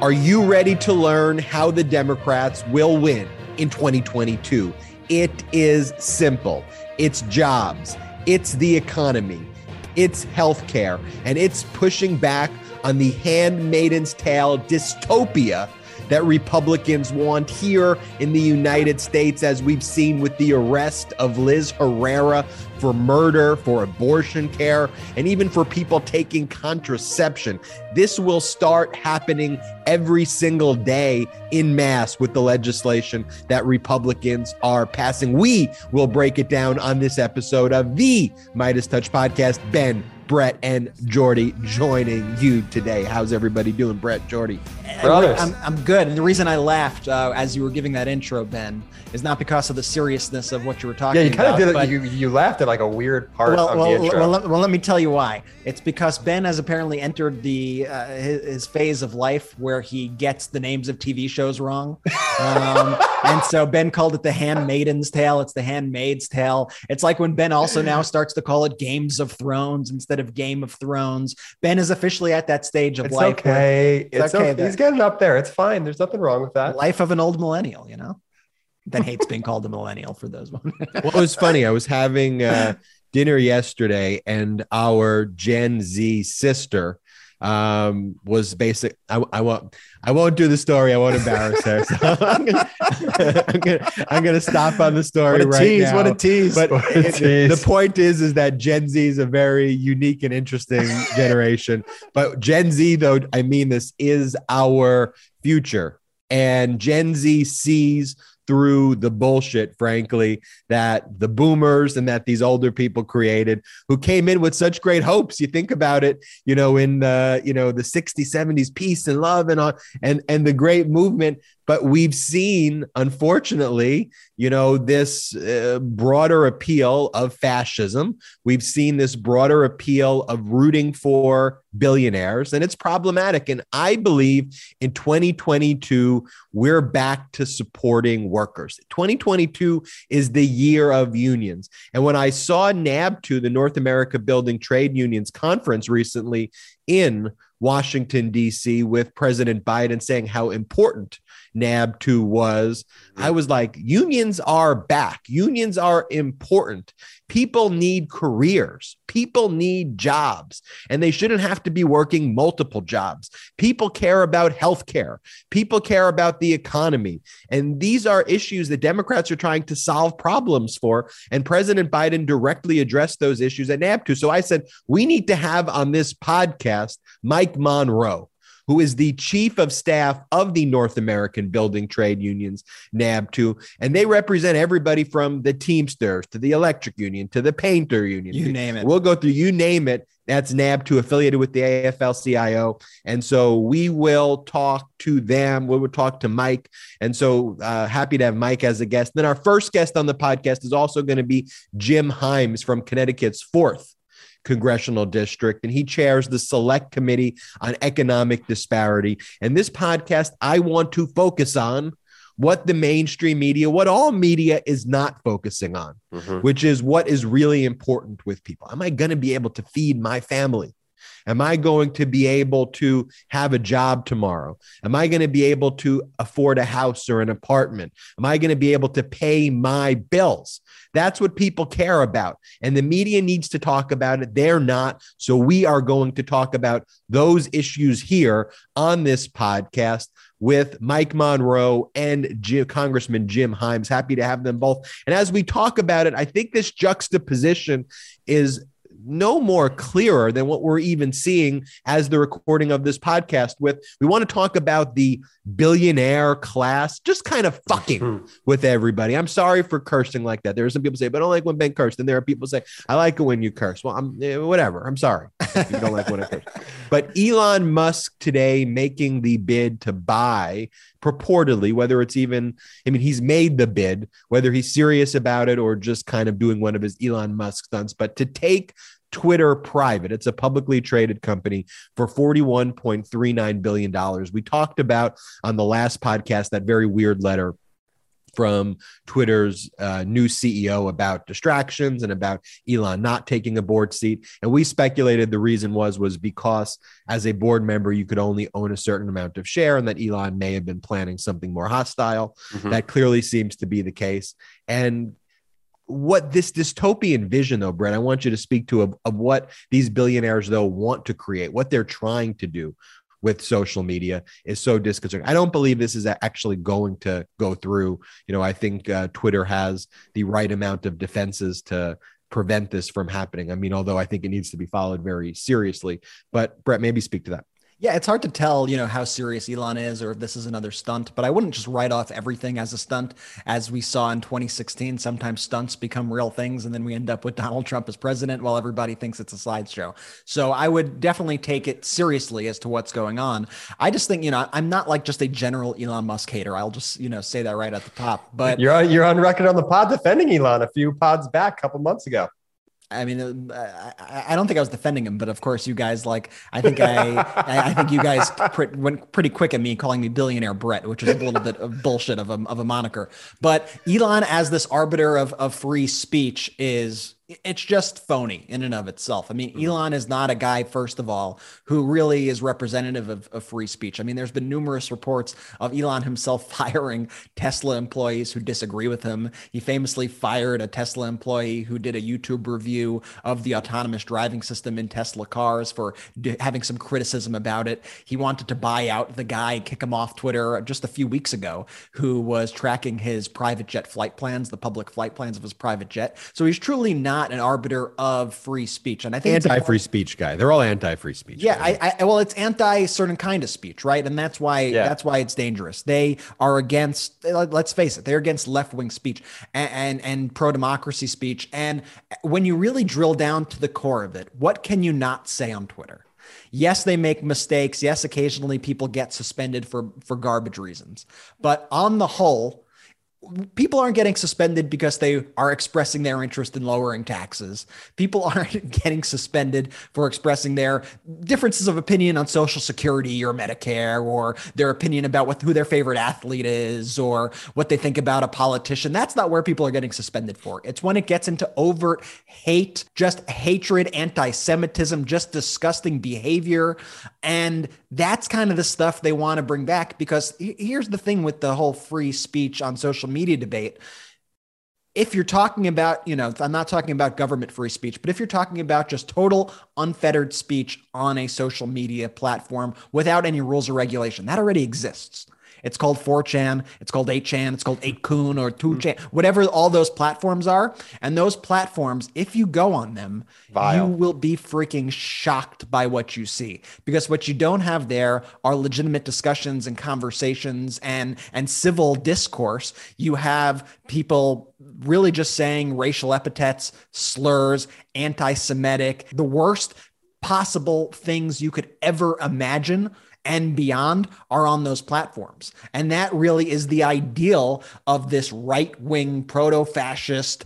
Are you ready to learn how the Democrats will win in 2022? It is simple. It's jobs, it's the economy, it's healthcare, and it's pushing back on the handmaiden's tale dystopia that Republicans want here in the United States, as we've seen with the arrest of Liz Herrera for murder, for abortion care, and even for people taking contraception. This will start happening every single day in mass with the legislation that Republicans are passing. We will break it down on this episode of the MeidasTouch podcast. Ben, Brett, and Jordy joining you today. How's everybody doing, Brett, Jordy? Brothers. I'm, I'm good. And the reason I laughed uh, as you were giving that intro, Ben, is not because of the seriousness of what you were talking Yeah, you kind about. of did it. You, you laughed at like a weird part well, of well, the intro. well, let- well, let me tell you why. It's because Ben has apparently entered the uh, his, his phase of life where he gets the names of TV shows wrong, um, and so Ben called it the Handmaiden's Tale. It's the Handmaid's Tale. It's like when Ben also now starts to call it Games of Thrones instead of Game of Thrones. Ben is officially at that stage of it's life. okay. It's It's, okay okay. He's getting up there. It's fine. There's nothing wrong with that. life of an old millennial, you know. Ben hates being called a millennial for those ones. well, it was funny. I was having uh, dinner yesterday, and our Gen Z sister um was basic I, I won't i won't do the story i won't embarrass her so i'm gonna i'm gonna i'm gonna stop on the story right tease! now What a tease! but What a it- tease. the point is is that gen z is a very unique and interesting generation but gen z though i mean this is our future and gen z sees through the bullshit frankly that the boomers and that these older people created who came in with such great hopes. You think about it you know in the you know the 60s 70s peace and love and all and and the great movement but we've seen unfortunately you know this uh, broader appeal of fascism. We've seen this broader appeal of rooting for billionaires. And it's problematic. And i believe in 2022 we're back to supporting workers. 2022 is the year of unions. And when i saw NABTU the north america building trade unions conference recently in washington d.c with president biden saying how important NABTU was. I was like, unions are back. Unions are important. People need careers. People need jobs, and they shouldn't have to be working multiple jobs. People care about healthcare. People care about the economy. And these are issues that Democrats are trying to solve problems for. And President Biden directly addressed those issues at NABTU. So I said, we need to have on this podcast Mike Monroe who is the chief of staff of the North American Building Trade Unions, NABTU. And they represent everybody from the Teamsters to the Electric Union to the Painter Union. you name it. We'll go through, you name it. That's NABTU affiliated with the AFL CIO. And so we will talk to them. We will talk to Mike. And so uh, happy to have Mike as a guest. Then our first guest on the podcast is also going to be Jim Himes from Connecticut's fourth congressional district, and he chairs the select committee on economic disparity. And this podcast, I want to focus on what the mainstream media, what all media is not focusing on, Mhm. which is what is really important with people. Am I going to be able to feed my family? Am I going to be able to have a job tomorrow? Am I going to be able to afford a house or an apartment? Am I going to be able to pay my bills? That's what people care about. And the media needs to talk about it. They're not. So we are going to talk about those issues here on this podcast with Mike Monroe and Jim, Congressman Jim Himes. Happy to have them both. And as we talk about it, I think this juxtaposition is no more clearer than what we're even seeing as the recording of this podcast with we want to talk about the billionaire class just kind of fucking Mhm. with everybody. I'm sorry for cursing like that. There are some people say but i don't like when ben cursed and there are people say i like it when you curse. Well i'm eh, whatever. I'm sorry. If you don't like when i curse. But elon musk today making the bid to buy purportedly whether it's even i mean he's made the bid whether he's serious about it or just kind of doing one of his elon musk stunts but to take Twitter private. It's a publicly traded company for $41.39 billion. We talked about on the last podcast that very weird letter from Twitter's uh, new CEO about distractions and about Elon not taking a board seat. And we speculated the reason was was because as a board member you could only own a certain amount of share, and that Elon may have been planning something more hostile. Mm-hmm. That clearly seems to be the case. And what this dystopian vision though brett i want you to speak to of, of what these billionaires though want to create what they're trying to do with social media is so disconcerting. I don't believe this is actually going to go through. You know, I think uh, Twitter has the right amount of defenses to prevent this from happening. I mean, although I think it needs to be followed very seriously. But Brett, maybe speak to that. Yeah, it's hard to tell, you know, how serious Elon is or if this is another stunt, but I wouldn't just write off everything as a stunt. As we saw in 2016, sometimes stunts become real things and then we end up with Donald Trump as president while everybody thinks it's a sideshow. So I would definitely take it seriously as to what's going on. I just think, you know, I'm not like just a general Elon Musk hater. I'll just, you know, say that right at the top. But you're you're on record on the pod defending Elon a few pods back a couple months ago. I mean, uh, I, don't think I was defending him, but of course, you guys like. I think I, I think you guys went pretty quick at me calling me billionaire Brett, which is a little bit of bullshit of a of a moniker. But Elon, as this arbiter of of free speech, is it's just phony in and of itself. I mean, mm-hmm. Elon is not a guy, first of all, who really is representative of, of, free speech. I mean, there's been numerous reports of Elon himself firing Tesla employees who disagree with him. He famously fired a Tesla employee who did a YouTube review of the autonomous driving system in Tesla cars for d- having some criticism about it. He wanted to buy out the guy, kick him off Twitter just a few weeks ago, who was tracking his private jet flight plans, the public flight plans of his private jet. So he's truly not not an arbiter of free speech. And I think anti-free speech guy. They're all anti-free speech. Yeah, I, I, well, it's anti certain kind of speech, right? And that's why yeah. that's why it's dangerous. They are against. Let's face it, they're against left-wing speech and and, and pro-democracy speech. And when you really drill down to the core of it, what can you not say on Twitter? Yes, they make mistakes. Yes, occasionally people get suspended for for garbage reasons. But on the whole, people aren't getting suspended because they are expressing their interest in lowering taxes. People aren't getting suspended for expressing their differences of opinion on social security or Medicare or their opinion about what who their favorite athlete is or what they think about a politician. That's not where people are getting suspended for. It's when it gets into overt hate, just hatred, anti-Semitism, just disgusting behavior. And that's kind of the stuff they want to bring back because here's the thing with the whole free speech on social media debate if you're talking about, you know, I'm not talking about government free speech, but if you're talking about just total unfettered speech on a social media platform without any rules or regulation, that already exists. It's called 4chan, it's called 8chan, it's called 8kun or 2chan, whatever all those platforms are. And those platforms, if you go on them, Vile. you will be freaking shocked by what you see. Because what you don't have there are legitimate discussions and conversations and and civil discourse. You have people really just saying racial epithets, slurs, anti-Semitic, the worst possible things you could ever imagine and beyond are on those platforms. And that really is the ideal of this right wing proto fascist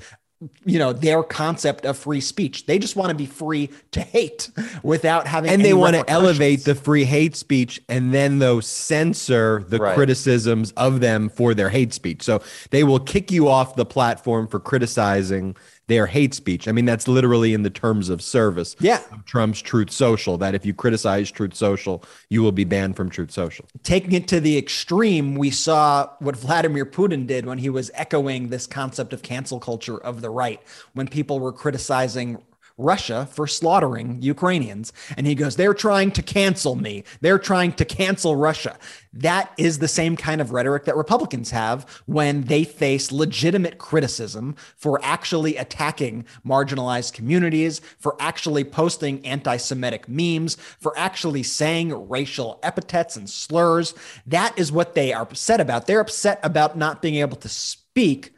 you know their concept of free speech they just want to be free to hate without having and they want to elevate the free hate speech and then though censor the right. criticisms of them for their hate speech so they will kick you off the platform for criticizing their hate speech. I mean, that's literally in the terms of service yeah. of Trump's Truth Social, that if you criticize Truth Social, you will be banned from Truth Social. Taking it to the extreme, we saw what Vladimir Putin did when he was echoing this concept of cancel culture of the right, when people were criticizing Russia for slaughtering Ukrainians. And he goes, They're trying to cancel me. They're trying to cancel Russia. That is the same kind of rhetoric that Republicans have when they face legitimate criticism for actually attacking marginalized communities, for actually posting anti Semitic memes, for actually saying racial epithets and slurs. That is what they are upset about. They're upset about not being able to speak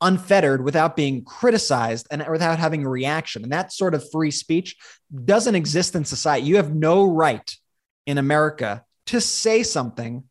unfettered without being criticized and without having a reaction. And that sort of free speech doesn't exist in society. You have no right in America to say something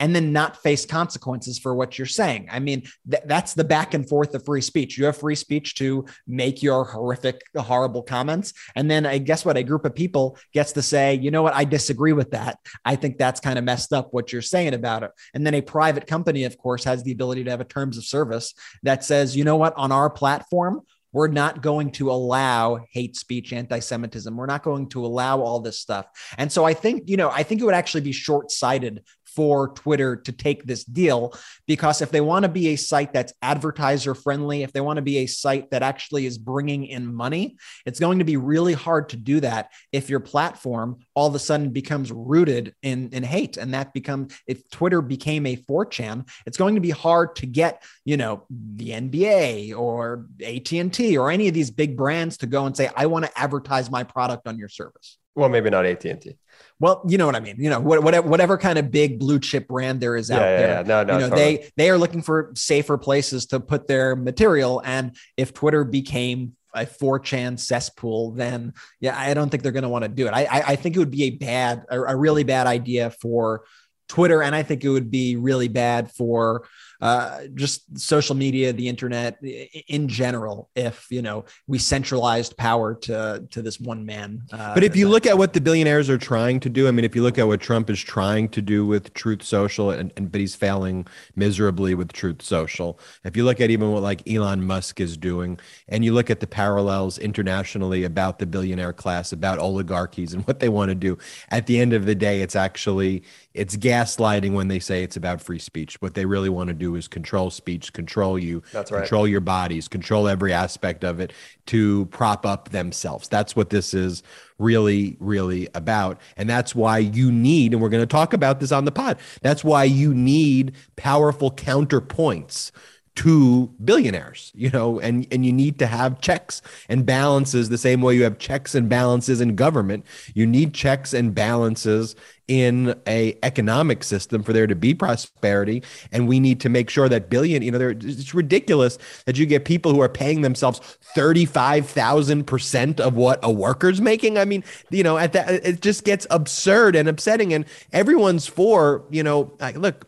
and then not face consequences for what you're saying. I mean, th- that's the back and forth of free speech. You have free speech to make your horrific, horrible comments. And then I guess what a group of people gets to say, you know what, I disagree with that. I think that's kind of messed up what you're saying about it. And then a private company, of course, has the ability to have a terms of service that says, you know what, on our platform, we're not going to allow hate speech, anti Semitism. We're not going to allow all this stuff. And so I think, you know, I think it would actually be short sighted for Twitter to take this deal because if they want to be a site that's advertiser friendly, if they want to be a site that actually is bringing in money, it's going to be really hard to do that if your platform all of a sudden becomes rooted in, in hate. And that becomes, if Twitter became a 4chan, it's going to be hard to get, you know, the NBA or AT&T or any of these big brands to go and say, I want to advertise my product on your service. Well, maybe not AT&T. Well, you know what I mean. You know, whatever, whatever kind of big blue chip brand there is out yeah, there. Yeah, no, no, you know, totally. they they are looking for safer places to put their material. And if Twitter became a 4chan cesspool, then yeah, I don't think they're going to want to do it. I, I, I think it would be a bad, a, a really bad idea for Twitter, and I think it would be really bad for uh, just social media, the internet in general, if you know we centralized power to to this one man. Uh, but if you look at what the billionaires are trying to do, I mean, if you look at what Trump is trying to do with Truth Social, and, and but he's failing miserably with Truth Social. If you look at even what like Elon Musk is doing, and you look at the parallels internationally about the billionaire class, about oligarchies and what they want to do, at the end of the day, it's actually it's gaslighting when they say it's about free speech. What they really want to do is control speech, control you, That's right. control your bodies, control every aspect of it to prop up themselves. That's what this is really, really about. And that's why you need, and we're going to talk about this on the pod, that's why you need powerful counterpoints to billionaires you know and and you need to have checks and balances the same way you have checks and balances in government. You need checks and balances in a economic system for there to be prosperity. And we need to make sure that billion you know it's ridiculous that you get people who are paying themselves 35,000% of what a worker's making. I mean you know at that it just gets absurd and upsetting. And everyone's for you know like, look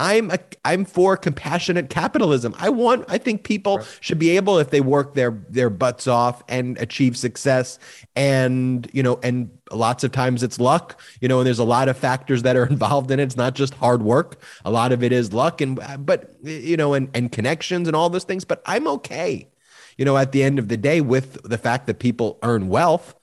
I'm a, I'm for compassionate capitalism. I want I think people right. should be able if they work their their butts off and achieve success and you know and lots of times it's luck, you know, and there's a lot of factors that are involved in it. It's not just hard work. A lot of it is luck and but you know and and connections and all those things, but I'm okay. You know, at the end of the day with the fact that people earn wealth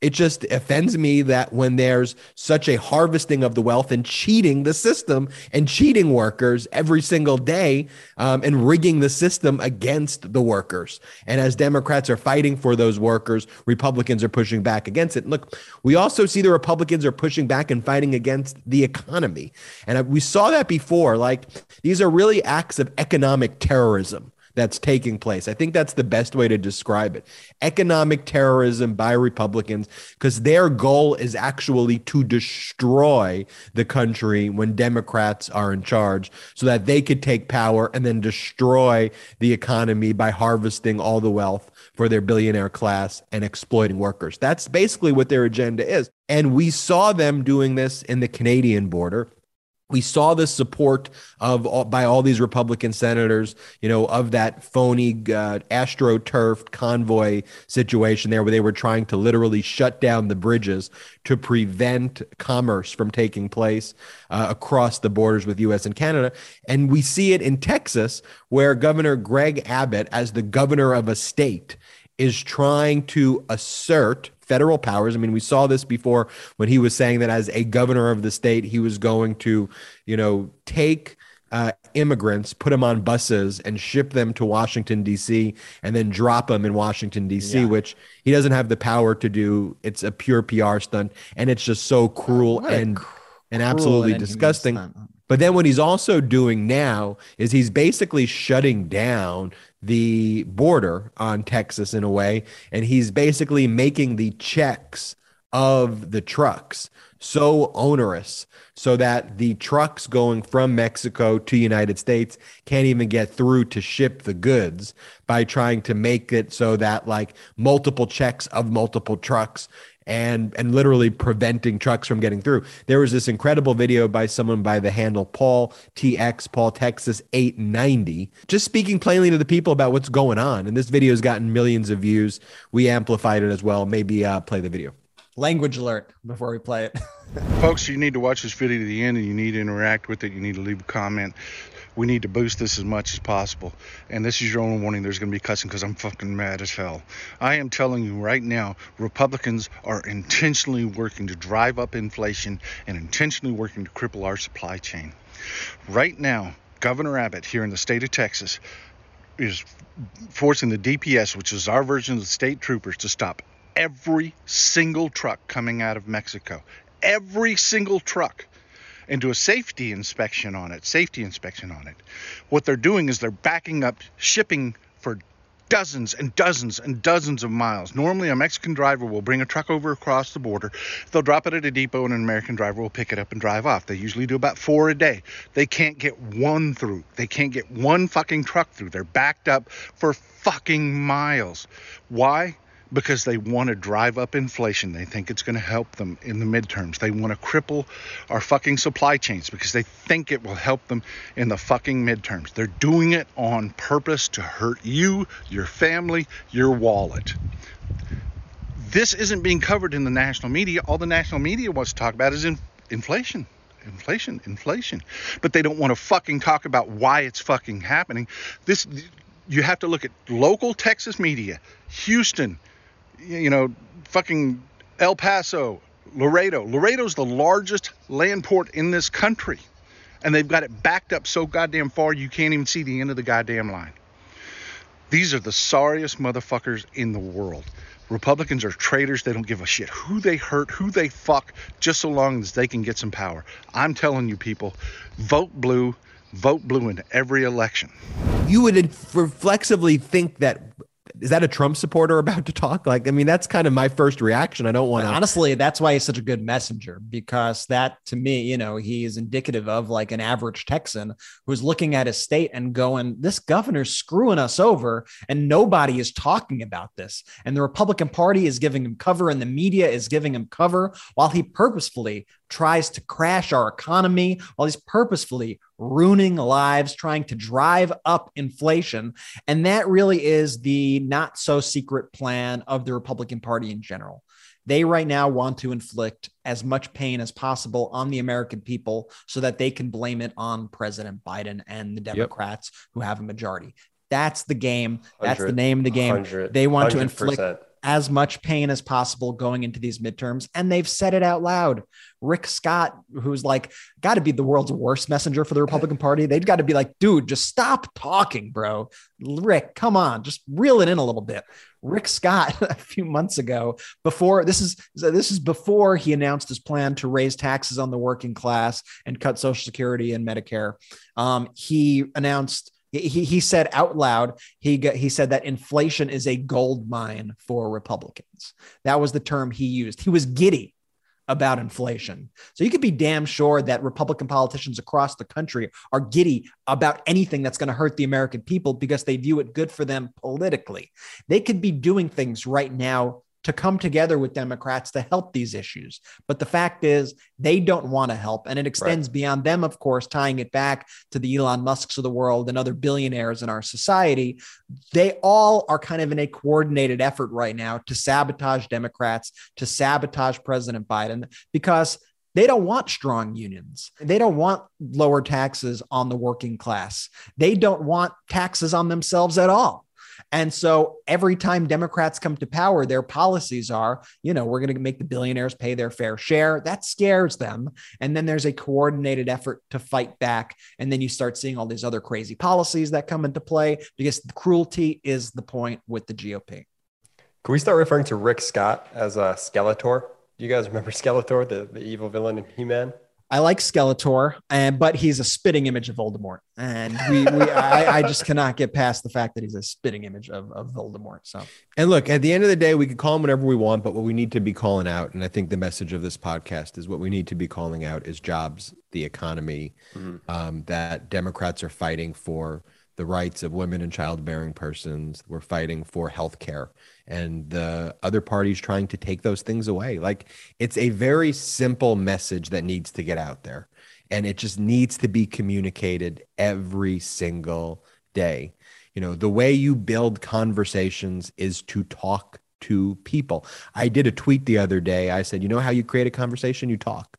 it just offends me that when there's such a harvesting of the wealth and cheating the system and cheating workers every single day um, and rigging the system against the workers. And as Democrats are fighting for those workers, Republicans are pushing back against it. look, we also see the Republicans are pushing back and fighting against the economy. And we saw that before. Like these are really acts of economic terrorism that's taking place. I think that's the best way to describe it. Economic terrorism by Republicans, because their goal is actually to destroy the country when Democrats are in charge so that they could take power and then destroy the economy by harvesting all the wealth for their billionaire class and exploiting workers. That's basically what their agenda is. And we saw them doing this in the Canadian border we saw the support of all, by all these Republican senators, you know, of that phony uh, astroturf convoy situation there, where they were trying to literally shut down the bridges to prevent commerce from taking place uh, across the borders with U.S. and Canada. And we see it in Texas, where Governor Greg Abbott, as the governor of a state, is trying to assert federal powers. I mean, we saw this before when he was saying that as a governor of the state, he was going to, you know, take uh, immigrants, put them on buses, and ship them to Washington D.C. and then drop them in Washington D.C., yeah. which he doesn't have the power to do. It's a pure PR stunt, and it's just so cruel and cr- and absolutely and disgusting. But then what he's also doing now is he's basically shutting down the border on Texas in a way. And he's basically making the checks of the trucks so onerous so that the trucks going from Mexico to United States can't even get through to ship the goods by trying to make it so that like multiple checks of multiple trucks and and literally preventing trucks from getting through. There was this incredible video by someone by the handle Paul TX Paul Texas 890 just speaking plainly to the people about what's going on. And this video has gotten millions of views. We amplified it as well. Maybe uh, play the video. Language alert before we play it. Folks, you need to watch this video to the end and you need to interact with it. You need to leave a comment. We need to boost this as much as possible. And this is your own warning. There's going to be cussing because I'm fucking mad as hell. I am telling you right now, Republicans are intentionally working to drive up inflation and intentionally working to cripple our supply chain. Right now, Governor Abbott here in the state of Texas is forcing the DPS, which is our version of the state troopers, to stop every single truck coming out of Mexico. Every single truck. And do a safety inspection on it, safety inspection on it. What they're doing is they're backing up shipping for dozens and dozens and dozens of miles. Normally, a Mexican driver will bring a truck over across the border. They'll drop it at a depot, and an American driver will pick it up and drive off. They usually do about four a day. They can't get one through. They can't get one fucking truck through. They're backed up for fucking miles. Why? Because they want to drive up inflation. They think it's going to help them in the midterms. They want to cripple our fucking supply chains because they think it will help them in the fucking midterms. They're doing it on purpose to hurt you, your family, your wallet. This isn't being covered in the national media. All the national media wants to talk about is in, inflation. Inflation, inflation. But they don't want to fucking talk about why it's fucking happening. This you have to look at local Texas media, Houston, you know, fucking El Paso, Laredo. Laredo's the largest land port in this country. And they've got it backed up so goddamn far you can't even see the end of the goddamn line. These are the sorriest motherfuckers in the world. Republicans are traitors. They don't give a shit who they hurt, who they fuck, just so long as they can get some power. I'm telling you, people, vote blue, vote blue in every election. You would reflexively think that is that a Trump supporter about to talk? Like, I mean, that's kind of my first reaction. I don't want to. Honestly, that's why he's such a good messenger because that to me, you know, he is indicative of like an average Texan who's looking at his state and going, this governor's screwing us over. And nobody is talking about this. And the Republican Party is giving him cover and the media is giving him cover while he purposefully tries to crash our economy, while he's purposefully ruining lives, trying to drive up inflation. And that really is the not so secret plan of the Republican Party in general. They right now want to inflict as much pain as possible on the American people so that they can blame it on President Biden and the Democrats yep. who have a majority. That's the game. That's the name of the game. They want to inflict as much pain as possible going into these midterms. And they've said it out loud. Rick Scott, who's like, got to be the world's worst messenger for the Republican Party. They've got to be like, dude, just stop talking, bro. Rick, come on, just reel it in a little bit. Rick Scott, a few months ago, before this is this is before he announced his plan to raise taxes on the working class and cut Social Security and Medicare. Um, he announced he, he said out loud, he, got, he said that inflation is a gold mine for Republicans. That was the term he used. He was giddy about inflation. So you could be damn sure that Republican politicians across the country are giddy about anything that's going to hurt the American people because they view it good for them politically. They could be doing things right now to come together with Democrats to help these issues. But the fact is, they don't want to help. And it extends right. beyond them, of course, tying it back to the Elon Musks of the world and other billionaires in our society. They all are kind of in a coordinated effort right now to sabotage Democrats, to sabotage President Biden, because they don't want strong unions. They don't want lower taxes on the working class. They don't want taxes on themselves at all. And so every time Democrats come to power, their policies are, you know, we're going to make the billionaires pay their fair share. That scares them. And then there's a coordinated effort to fight back. And then you start seeing all these other crazy policies that come into play because the cruelty is the point with the GOP. Can we start referring to Rick Scott as a Skeletor? Do you guys remember Skeletor, the, the evil villain in He Man? I like Skeletor, and but he's a spitting image of Voldemort, and we, we I, I, just cannot get past the fact that he's a spitting image of, of Voldemort. So, and look, at the end of the day, we can call him whatever we want, but what we need to be calling out, and I think the message of this podcast is what we need to be calling out is jobs, the economy, mm-hmm. um, that Democrats are fighting for the rights of women and childbearing persons. We're fighting for health care. And the other parties trying to take those things away. Like it's a very simple message that needs to get out there. And it just needs to be communicated every single day. You know, the way you build conversations is to talk to people. I did a tweet the other day. I said, you know how you create a conversation? You talk.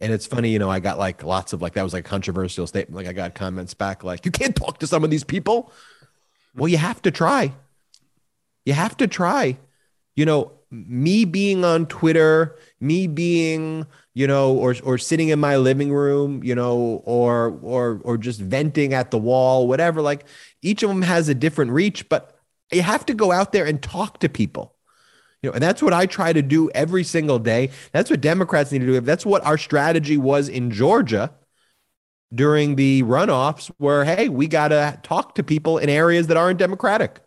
And it's funny, you know, I got like lots of like that was like controversial statement. Like I got comments back like, you can't talk to some of these people. Well, you have to try. You have to try. You know, me being on Twitter, me being, you know, or or sitting in my living room, you know, or or or just venting at the wall, whatever. Like each of them has a different reach, but you have to go out there and talk to people. You know, and that's what I try to do every single day. That's what Democrats need to do. That's what our strategy was in Georgia during the runoffs, where hey, we got to talk to people in areas that aren't democratic.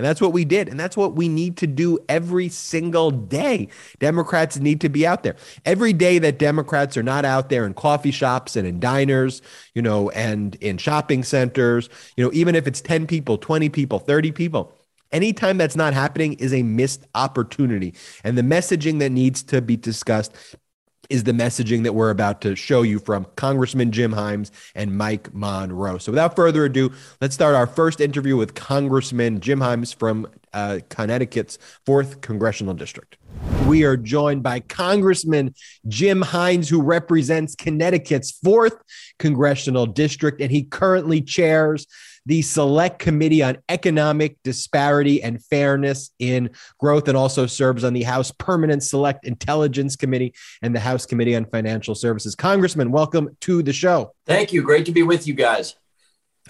And that's what we did. And that's what we need to do every single day. Democrats need to be out there. Every day that Democrats are not out there in coffee shops and in diners, you know, and in shopping centers, you know, even if it's 10 people, 20 people, 30 people, Anytime that's not happening is a missed opportunity. And the messaging that needs to be discussed is the messaging that we're about to show you from Congressman Jim Himes and Mike Monroe. So without further ado, let's start our first interview with Congressman Jim Himes from uh, Connecticut's 4th Congressional District. We are joined by Congressman Jim Himes, who represents Connecticut's 4th Congressional District, and he currently chairs the Select Committee on Economic Disparity and Fairness in Growth, and also serves on the House Permanent Select Intelligence Committee and the House Committee on Financial Services. Congressman, welcome to the show. Thank you. Great to be with you guys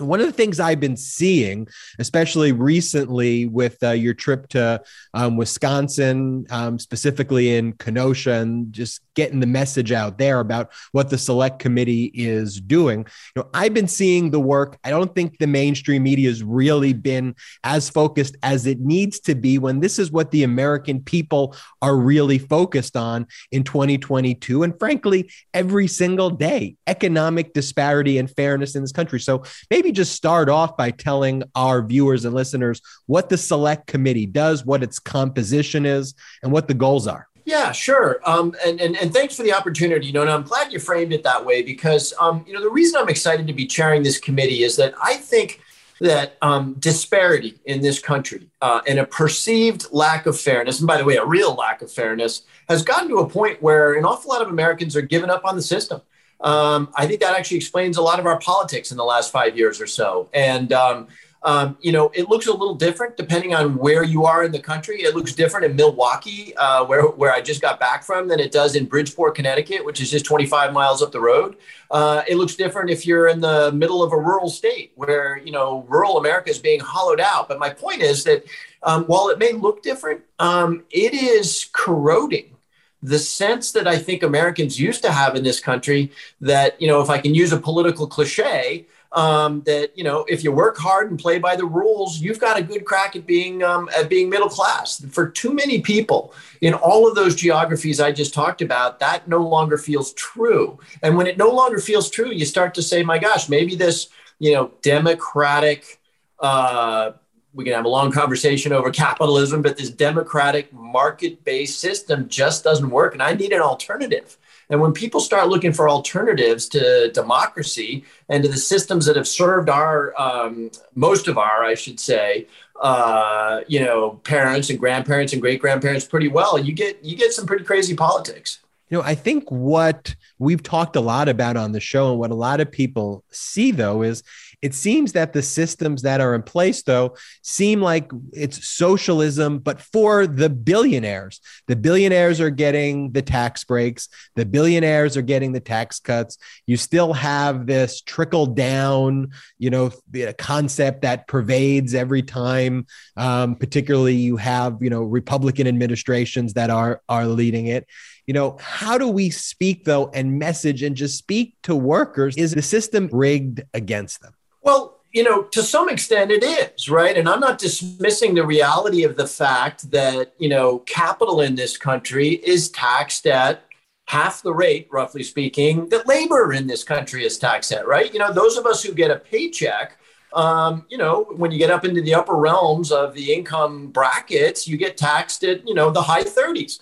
one of the things I've been seeing, especially recently with uh, your trip to um, Wisconsin, um, specifically in Kenosha, and just getting the message out there about what the select committee is doing. You know, I've been seeing the work. I don't think the mainstream media has really been as focused as it needs to be when this is what the American people are really focused on in 2022. And frankly, every single day, economic disparity and fairness in this country. So maybe just start off by telling our viewers and listeners what the select committee does, what its composition is, and what the goals are. Yeah, sure. Um, and, and, and thanks for the opportunity. You know, and I'm glad you framed it that way because, um, you know, the reason I'm excited to be chairing this committee is that I think that um, disparity in this country uh, and a perceived lack of fairness, and by the way, a real lack of fairness, has gotten to a point where an awful lot of Americans are giving up on the system um, I think that actually explains a lot of our politics in the last five years or so. And, um, um, you know, it looks a little different depending on where you are in the country. It looks different in Milwaukee, uh, where, where I just got back from, than it does in Bridgeport, Connecticut, which is just 25 miles up the road. Uh, it looks different if you're in the middle of a rural state where, you know, rural America is being hollowed out. But my point is that um, while it may look different, um, it is corroding the sense that I think Americans used to have in this country that, you know, if I can use a political cliche, um, that you know, if you work hard and play by the rules, you've got a good crack at being um, at being middle class. For too many people in all of those geographies I just talked about, that no longer feels true. And when it no longer feels true, you start to say, "My gosh, maybe this you know democratic." Uh, we can have a long conversation over capitalism, but this democratic market based system just doesn't work. And I need an alternative. And when people start looking for alternatives to democracy and to the systems that have served our, um, most of our, I should say, uh, you know, parents and grandparents and great grandparents pretty well, you get you get some pretty crazy politics. You know, I think what we've talked a lot about on the show and what a lot of people see though is it seems that the systems that are in place, though, seem like it's socialism, but for the billionaires. The billionaires are getting the tax breaks, the billionaires are getting the tax cuts. You still have this trickle down, you know, concept that pervades every time. Um, particularly, you have, you know, Republican administrations that are are leading it you know how do we speak though and message and just speak to workers is the system rigged against them well, you know, to some extent it is, right? And I'm not dismissing the reality of the fact that, you know, capital in this country is taxed at half the rate, roughly speaking, that labor in this country is taxed at, right? You know, those of us who get a paycheck um, you know, when you get up into the upper realms of the income brackets, you get taxed at, you know, the high 30s.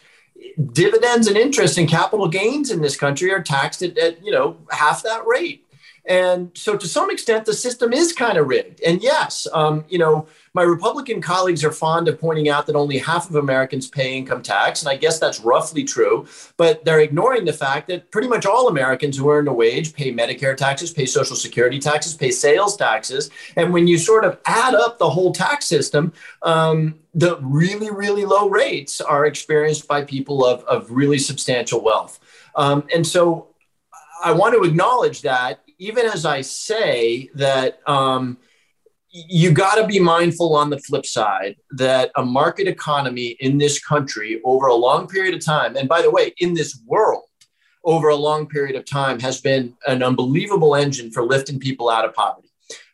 Dividends and interest and capital gains in this country are taxed at, at you know, half that rate. And so, to some extent, the system is kind of rigged. And yes, um, you know, my Republican colleagues are fond of pointing out that only half of Americans pay income tax. And I guess that's roughly true. But they're ignoring the fact that pretty much all Americans who earn a wage pay Medicare taxes, pay Social Security taxes, pay sales taxes. And when you sort of add up the whole tax system, um, the really, really low rates are experienced by people of, of really substantial wealth. Um, and so I want to acknowledge that even as I say that um, you got to be mindful on the flip side that a market economy in this country over a long period of time, and by the way, in this world over a long period of time, has been an unbelievable engine for lifting people out of poverty.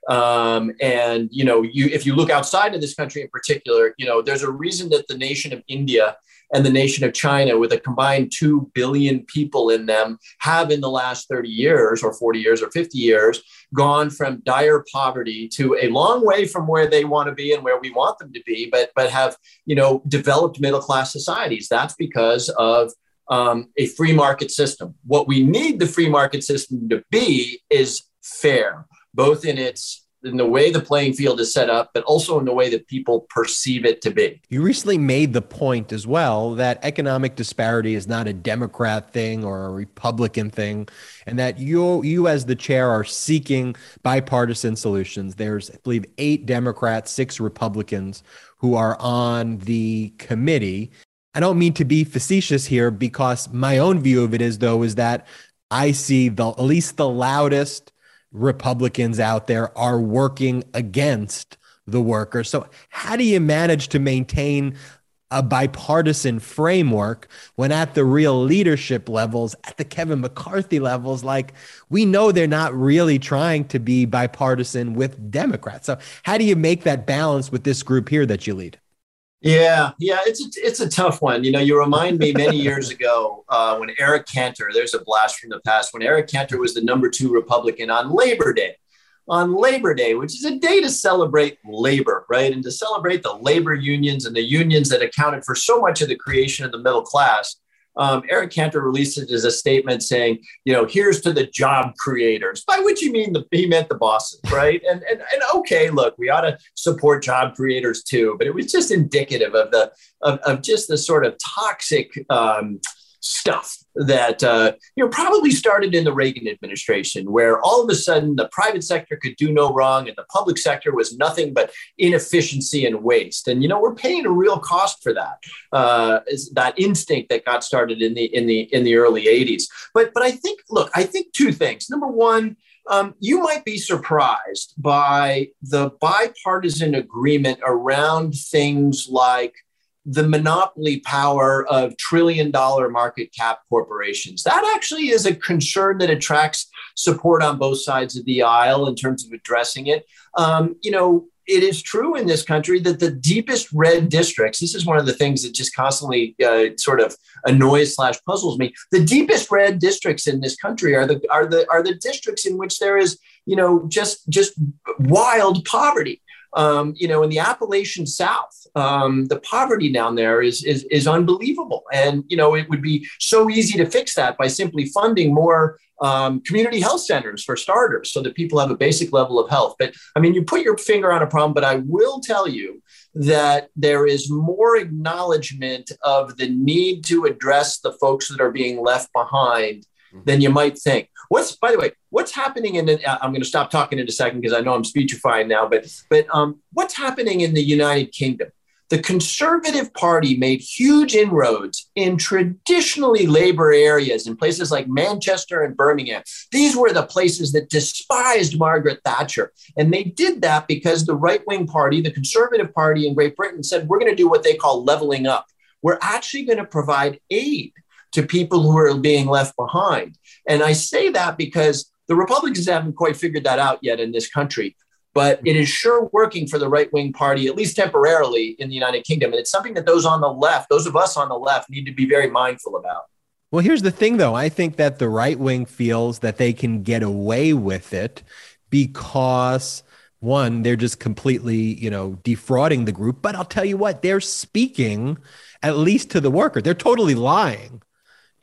Um, and you know, you if you look outside of this country in particular, you know, there's a reason that the nation of India and the nation of China, with a combined 2 billion people in them, have in the last 30 years or 40 years or 50 years gone from dire poverty to a long way from where they want to be and where we want them to be, but, but have, you know, developed middle class societies. That's because of um, a free market system. What we need the free market system to be is fair, both in its in the way the playing field is set up, but also in the way that people perceive it to be. You recently made the point as well that economic disparity is not a Democrat thing or a Republican thing, and that you, you as the chair, are seeking bipartisan solutions. There's, I believe, eight Democrats, six Republicans who are on the committee. I don't mean to be facetious here because my own view of it is, though, is that I see the at least the loudest Republicans out there are working against the workers. So, how do you manage to maintain a bipartisan framework when at the real leadership levels, at the Kevin McCarthy levels, like we know they're not really trying to be bipartisan with Democrats. So, how do you make that balance with this group here that you lead? Yeah, yeah, it's a, it's a tough one. You know, you remind me many years ago uh, when Eric Cantor. There's a blast from the past when Eric Cantor was the number two Republican on Labor Day. On Labor Day, which is a day to celebrate labor, right, and to celebrate the labor unions and the unions that accounted for so much of the creation of the middle class um, Eric Cantor released it as a statement saying, you know, here's to the job creators, by which he mean the, he meant the bosses, right? and, and and okay, look, we ought to support job creators too, but it was just indicative of the of, of just the sort of toxic um, stuff that uh, you know probably started in the Reagan administration, where all of a sudden the private sector could do no wrong and the public sector was nothing but inefficiency and waste. And you know we're paying a real cost for that. Uh, that instinct that got started in the in the in the early '80s. But but I think look, I think two things. Number one. Um, you might be surprised by the bipartisan agreement around things like the monopoly power of trillion dollar market cap corporations. That actually is a concern that attracts support on both sides of the aisle in terms of addressing it. Um, you know, it is true in this country that the deepest red districts, this is one of the things that just constantly uh, sort of annoys slash puzzles me. The deepest red districts in this country are the are the are the districts in which there is, you know, just just wild poverty. Um, you know, in the Appalachian South, um, the poverty down there is, is is unbelievable, and you know, it would be so easy to fix that by simply funding more um, community health centers for starters, so that people have a basic level of health. But I mean, you put your finger on a problem, but I will tell you that there is more acknowledgement of the need to address the folks that are being left behind than you might think. What's by the way, what's happening in the, I'm going to stop talking in a second because I know I'm speechifying now, but but um, what's happening in the United Kingdom? The Conservative Party made huge inroads in traditionally labor areas in places like Manchester and Birmingham. These were the places that despised Margaret Thatcher. And they did that because the right wing party, the Conservative Party in Great Britain, said, we're going to do what they call leveling up. We're actually going to provide aid to people who are being left behind. And I say that because the Republicans haven't quite figured that out yet in this country. But it is sure working for the right wing party, at least temporarily, in the United Kingdom. And it's something that those on the left, those of us on the left, need to be very mindful about. Well, here's the thing, though. I think that the right wing feels that they can get away with it because one, they're just completely, you know, defrauding the group. But I'll tell you what, they're speaking at least to the worker. They're totally lying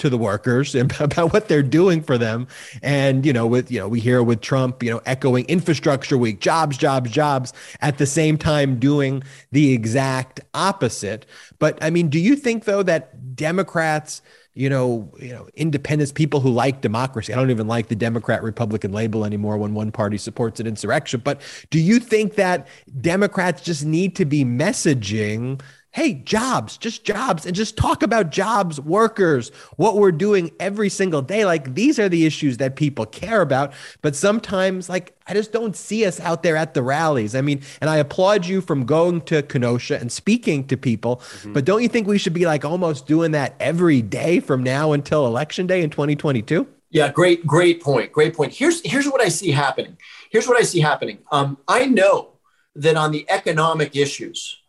to the workers about what they're doing for them. And, you know, with, you know, we hear with Trump, you know, echoing infrastructure week, jobs, jobs, jobs, at the same time doing the exact opposite. But I mean, do you think though that Democrats, you know, you know, independents, people who like democracy. I don't even like the Democrat Republican label anymore when one party supports an insurrection. But do you think that Democrats just need to be messaging hey, jobs, just jobs, and just talk about jobs, workers, what we're doing every single day. Like these are the issues that people care about. But sometimes, like, I just don't see us out there at the rallies. I mean, and I applaud you from going to Kenosha and speaking to people. Mm-hmm. But don't you think we should be like almost doing that every day from now until election day in 2022? Yeah, great, great point. Great point. Here's here's what I see happening. Here's what I see happening. Um, I know that on the economic issues,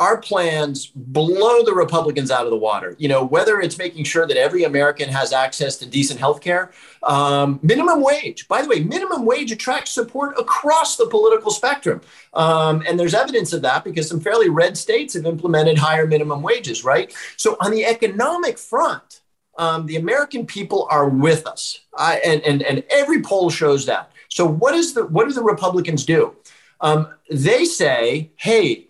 our plans blow the Republicans out of the water. You know, whether it's making sure that every American has access to decent health care, um, minimum wage. By the way, minimum wage attracts support across the political spectrum. Um, and there's evidence of that because some fairly red states have implemented higher minimum wages, right? So on the economic front, um, the American people are with us. I, and, and, and every poll shows that. So what is the what do the Republicans do? Um, they say, hey,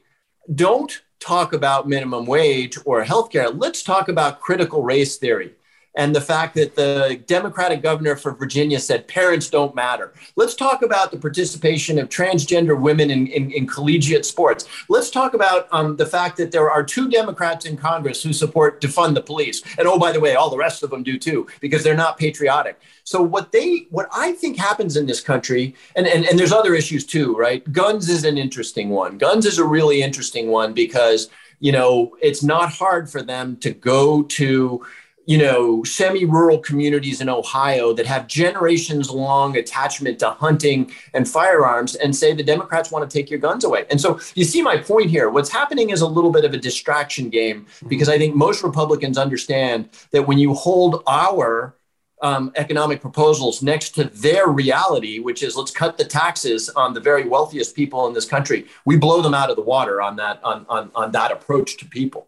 don't talk about minimum wage or healthcare. Let's talk about critical race theory and the fact that the Democratic governor for Virginia said parents don't matter. Let's talk about the participation of transgender women in, in, in collegiate sports. Let's talk about um, the fact that there are two Democrats in Congress who support defund the police. And oh, by the way, all the rest of them do too, because they're not patriotic. So what they, what I think happens in this country, and, and, and there's other issues too, right? Guns is an interesting one. Guns is a really interesting one because, you know, it's not hard for them to go to, you know, semi rural communities in Ohio that have generations long attachment to hunting and firearms and say the Democrats want to take your guns away. And so you see my point here. What's happening is a little bit of a distraction game mm-hmm. because I think most Republicans understand that when you hold our um, economic proposals next to their reality, which is let's cut the taxes on the very wealthiest people in this country, we blow them out of the water on that on, on, on that approach to people.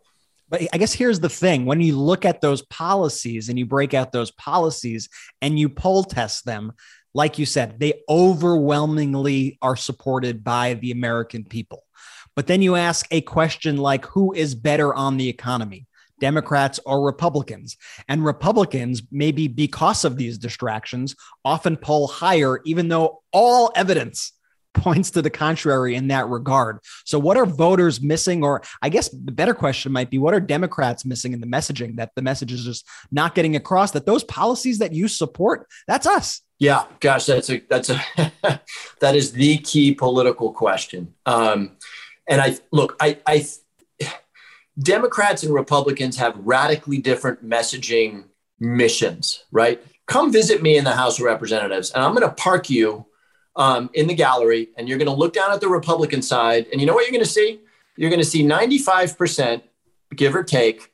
But I guess here's the thing when you look at those policies and you break out those policies and you poll test them, like you said, they overwhelmingly are supported by the American people. But then you ask a question like who is better on the economy? Democrats or Republicans. And Republicans, maybe because of these distractions, often poll higher, even though all evidence points to the contrary in that regard. So, what are voters missing? Or, I guess the better question might be what are Democrats missing in the messaging that the message is just not getting across that those policies that you support, that's us. Yeah, gosh, that's a that's a that is the key political question. Um, and I look, I, I Democrats and Republicans have radically different messaging missions, right? Come visit me in the House of Representatives, and I'm going to park you um, in the gallery and you're going to look down at the Republican side, and you know what you're going to see? You're going to see 95%, give or take,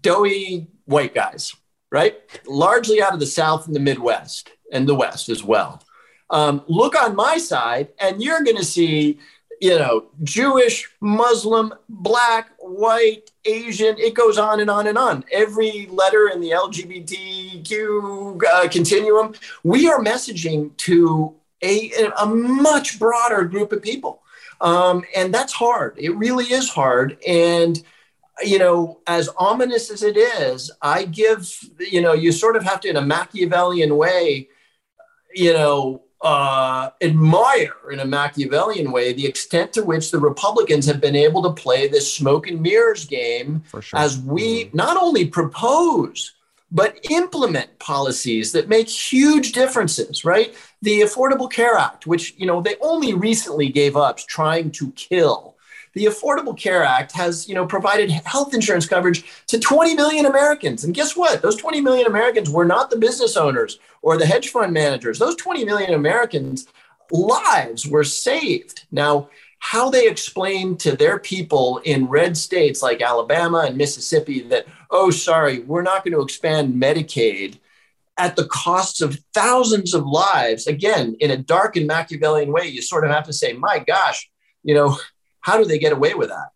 doughy white guys, right? Largely out of the South and the Midwest and the West as well. Um, look on my side, and you're going to see, you know, Jewish, Muslim, black, white, Asian. It goes on and on and on. Every letter in the LGBTQ uh, continuum, we are messaging to a, a much broader group of people. Um, and that's hard. It really is hard. And, you know, as ominous as it is, I give, you know, you sort of have to, in a Machiavellian way, you know, uh, admire in a Machiavellian way the extent to which the Republicans have been able to play this smoke and mirrors game sure. as we mm-hmm. not only propose but implement policies that make huge differences, right? The Affordable Care Act, which, you know, they only recently gave up trying to kill. The Affordable Care Act has, you know, provided health insurance coverage to 20 million Americans. And guess what? Those 20 million Americans were not the business owners or the hedge fund managers. Those 20 million Americans lives were saved. Now, how they explain to their people in red states like Alabama and Mississippi that, oh, sorry, we're not going to expand Medicaid at the costs of thousands of lives. Again, in a dark and Machiavellian way, you sort of have to say, my gosh, you know, how do they get away with that?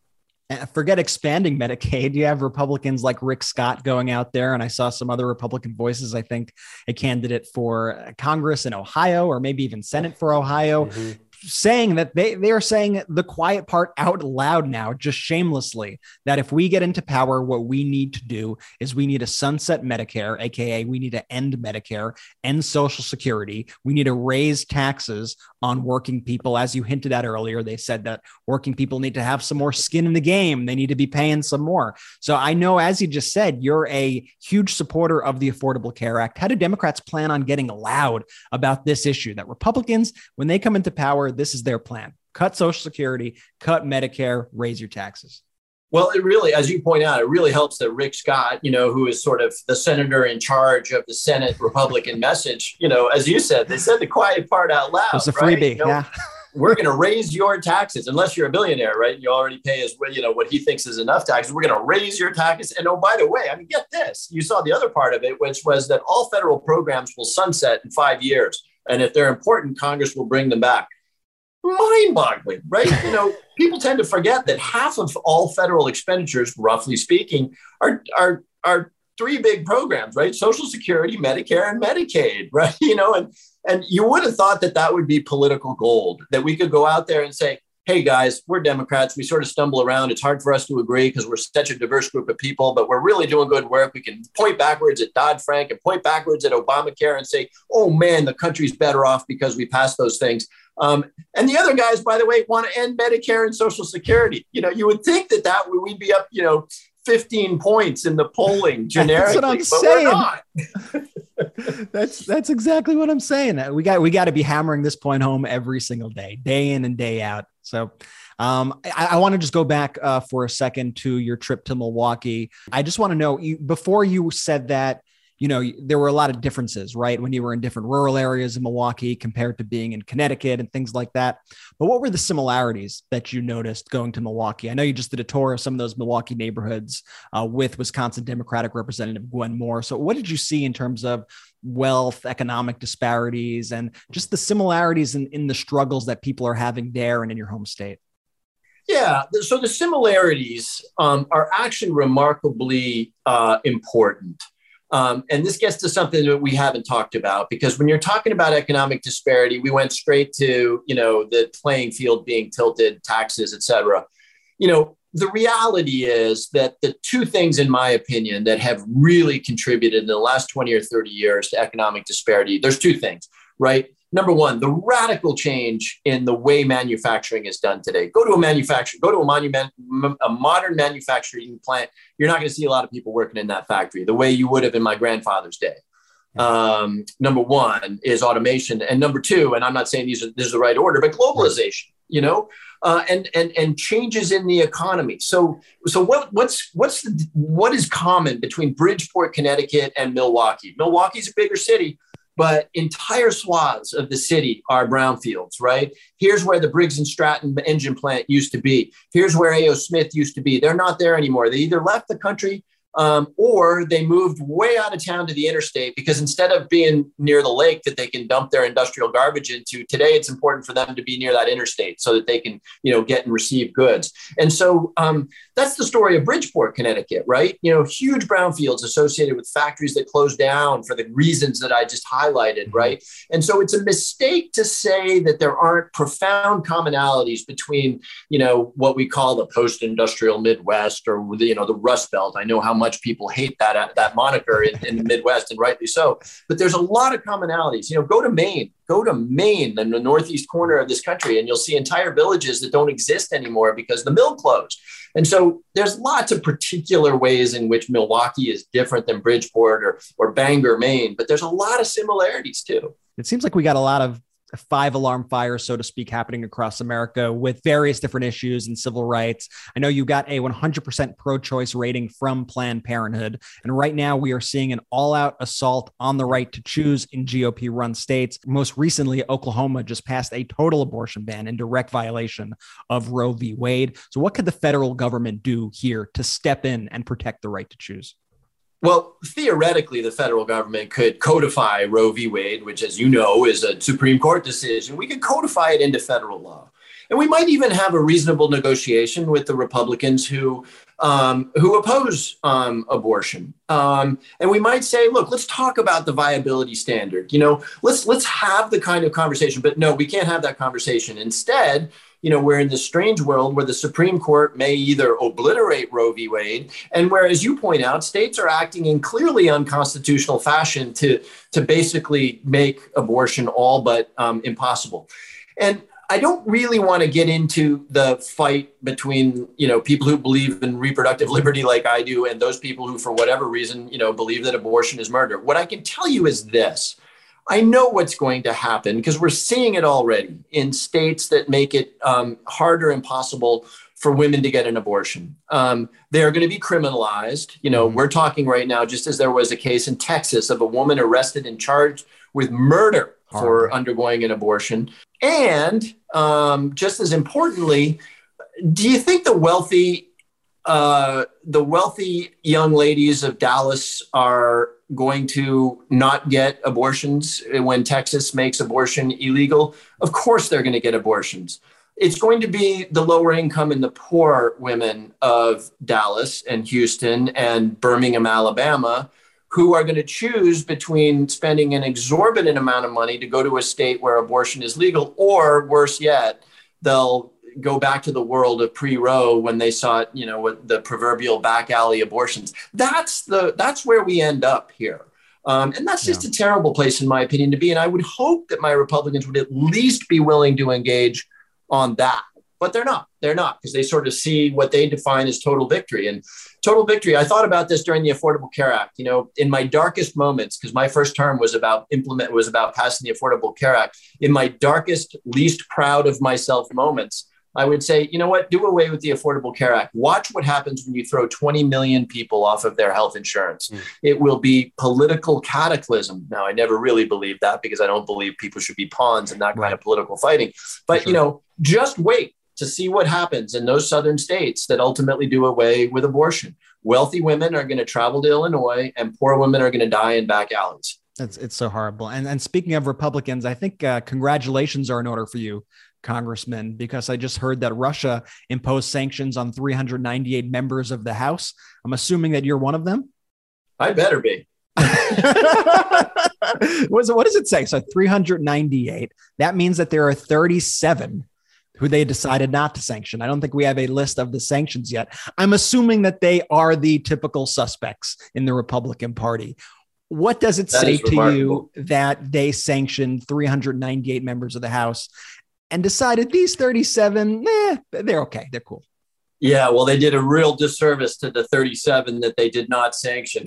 forget expanding Medicaid. You have Republicans like Rick Scott going out there, and I saw some other Republican voices. I think a candidate for Congress in Ohio, or maybe even Senate for Ohio, mm-hmm saying that they they are saying the quiet part out loud now just shamelessly that if we get into power what we need to do is we need to sunset medicare aka we need to end medicare end social security. We need to raise taxes on working people. As you hinted at earlier they said that working people need to have some more skin in the game. They need to be paying some more. So i know as you just said you're a huge supporter of the affordable care act. How do democrats plan on getting loud about this issue that republicans when they come into power this is their plan cut Social Security, cut Medicare, raise your taxes. Well, it really, as you point out, it really helps that Rick Scott, you know, who is sort of the senator in charge of the Senate Republican message, you know, as you said, they said the quiet part out loud. It's a freebie, right? you know, yeah. we're going to raise your taxes unless you're a billionaire, right? You already pay as well, you know what he thinks is enough taxes. We're going to raise your taxes. And oh, by the way, I mean, get this: you saw the other part of it, which was that all federal programs will sunset in five years, and if they're important, Congress will bring them back mind-boggling, right? You know, people tend to forget that half of all federal expenditures, roughly speaking, are are are three big programs, right? Social Security, Medicare, and Medicaid, right? You know, and and you would have thought that that would be political gold, that we could go out there and say, hey guys, we're Democrats. We sort of stumble around. It's hard for us to agree because we're such a diverse group of people, but we're really doing good work. We can point backwards at Dodd Frank and point backwards at Obamacare and say, oh man, the country's better off because we passed those things. Um, and the other guys, by the way, want to end Medicare and Social Security. You know, you would think that that we'd be up, you know, 15 points in the polling generically, that's what I'm saying. that's that's exactly what I'm saying. We got we got to be hammering this point home every single day, day in and day out. So um, I, I want to just go back uh, for a second to your trip to Milwaukee. I just want to know you, before you said that you know, there were a lot of differences, right? When you were in different rural areas of Milwaukee compared to being in Connecticut and things like that. But what were the similarities that you noticed going to Milwaukee? I know you just did a tour of some of those Milwaukee neighborhoods uh, with Wisconsin Democratic Representative Gwen Moore. So, what did you see in terms of wealth, economic disparities, and just the similarities in, in the struggles that people are having there and in your home state? Yeah, so the similarities um, are actually remarkably uh, important. Um, and this gets to something that we haven't talked about because when you're talking about economic disparity, we went straight to you know the playing field being tilted, taxes, et cetera. You know, the reality is that the two things, in my opinion, that have really contributed in the last 20 or 30 years to economic disparity, there's two things, right? Number one, the radical change in the way manufacturing is done today. Go to a manufacturer, go to a monument, a modern manufacturing plant. You're not going to see a lot of people working in that factory the way you would have in my grandfather's day. Um, number one is automation, and number two, and I'm not saying these are this is the right order, but globalization. You know, uh, and and and changes in the economy. So so what what's what's the, what is common between Bridgeport, Connecticut, and Milwaukee? Milwaukee's a bigger city, but entire swaths of the city are brownfields, right? Here's where the Briggs and Stratton engine plant used to be. Here's where A.O. Smith used to be. They're not there anymore. They either left the country um, or they moved way out of town to the interstate because instead of being near the lake that they can dump their industrial garbage into, today it's important for them to be near that interstate so that they can, you know, get and receive goods. And so um, that's the story of Bridgeport, Connecticut, right? You know, huge brownfields associated with factories that closed down for the reasons that I just highlighted, mm-hmm. right? And so it's a mistake to say that there aren't profound commonalities between, you know, what we call the post-industrial Midwest or the, you know, the Rust Belt. I know how much much people hate that that moniker in, in the Midwest, and rightly so. But there's a lot of commonalities. You know, go to Maine, go to Maine, in the northeast corner of this country, and you'll see entire villages that don't exist anymore because the mill closed. And so there's lots of particular ways in which Milwaukee is different than Bridgeport or, or Bangor, Maine, but there's a lot of similarities too. It seems like we got a lot of five alarm fires, so to speak, happening across America with various different issues and civil rights. I know you got a 100% pro choice rating from Planned Parenthood. And right now, we are seeing an all out assault on the right to choose in GOP run states. Most recently, Oklahoma just passed a total abortion ban in direct violation of Roe v. Wade. So, what could the federal government do here to step in and protect the right to choose? Well, theoretically, the federal government could codify Roe v. Wade, which, as you know, is a Supreme Court decision. We could codify it into federal law. And we might even have a reasonable negotiation with the Republicans who um, who oppose um, abortion. Um, and we might say, look, let's talk about the viability standard. You know, let's let's have the kind of conversation. But no, we can't have that conversation. Instead, you know, we're in this strange world where the Supreme Court may either obliterate Roe v. Wade, and where, as you point out, states are acting in clearly unconstitutional fashion to to basically make abortion all but um, impossible. And I don't really want to get into the fight between you know people who believe in reproductive liberty like I do and those people who for whatever reason you know believe that abortion is murder. What I can tell you is this. I know what's going to happen because we're seeing it already in states that make it um, harder and possible for women to get an abortion. Um, they're going to be criminalized. You know, mm-hmm. we're talking right now, just as there was a case in Texas of a woman arrested and charged with murder for undergoing an abortion. And um, just as importantly, do you think the wealthy, uh, the wealthy young ladies of Dallas are going to not get abortions when Texas makes abortion illegal? Of course, they're going to get abortions. It's going to be the lower income and the poor women of Dallas and Houston and Birmingham, Alabama, who are going to choose between spending an exorbitant amount of money to go to a state where abortion is legal, or worse yet, they'll go back to the world of pre-Roe when they saw it, you know, with the proverbial back alley abortions. That's the that's where we end up here. Um, and that's just yeah. a terrible place, in my opinion, to be. And I would hope that my Republicans would at least be willing to engage on that but they're not. They're not because they sort of see what they define as total victory. And total victory, I thought about this during the Affordable Care Act. You know, in my darkest moments, because my first term was about implement was about passing the Affordable Care Act. In my darkest, least proud of myself moments, I would say, you know what, do away with the Affordable Care Act. Watch what happens when you throw 20 million people off of their health insurance. Mm. It will be political cataclysm. Now, I never really believed that because I don't believe people should be pawns in that kind right. of political fighting. But, sure. you know, just wait to see what happens in those southern states that ultimately do away with abortion. Wealthy women are going to travel to Illinois, and poor women are going to die in back alleys. It's, it's so horrible. And, and speaking of Republicans, I think uh, congratulations are in order for you, Congressman, because I just heard that Russia imposed sanctions on 398 members of the House. I'm assuming that you're one of them. I better be. what does it say? So 398. That means that there are 37 who they decided not to sanction. I don't think we have a list of the sanctions yet. I'm assuming that they are the typical suspects in the Republican Party. What does it that say to you that they sanctioned 398 members of the House and decided these 37, eh, they're okay, they're cool? Yeah, well, they did a real disservice to the 37 that they did not sanction.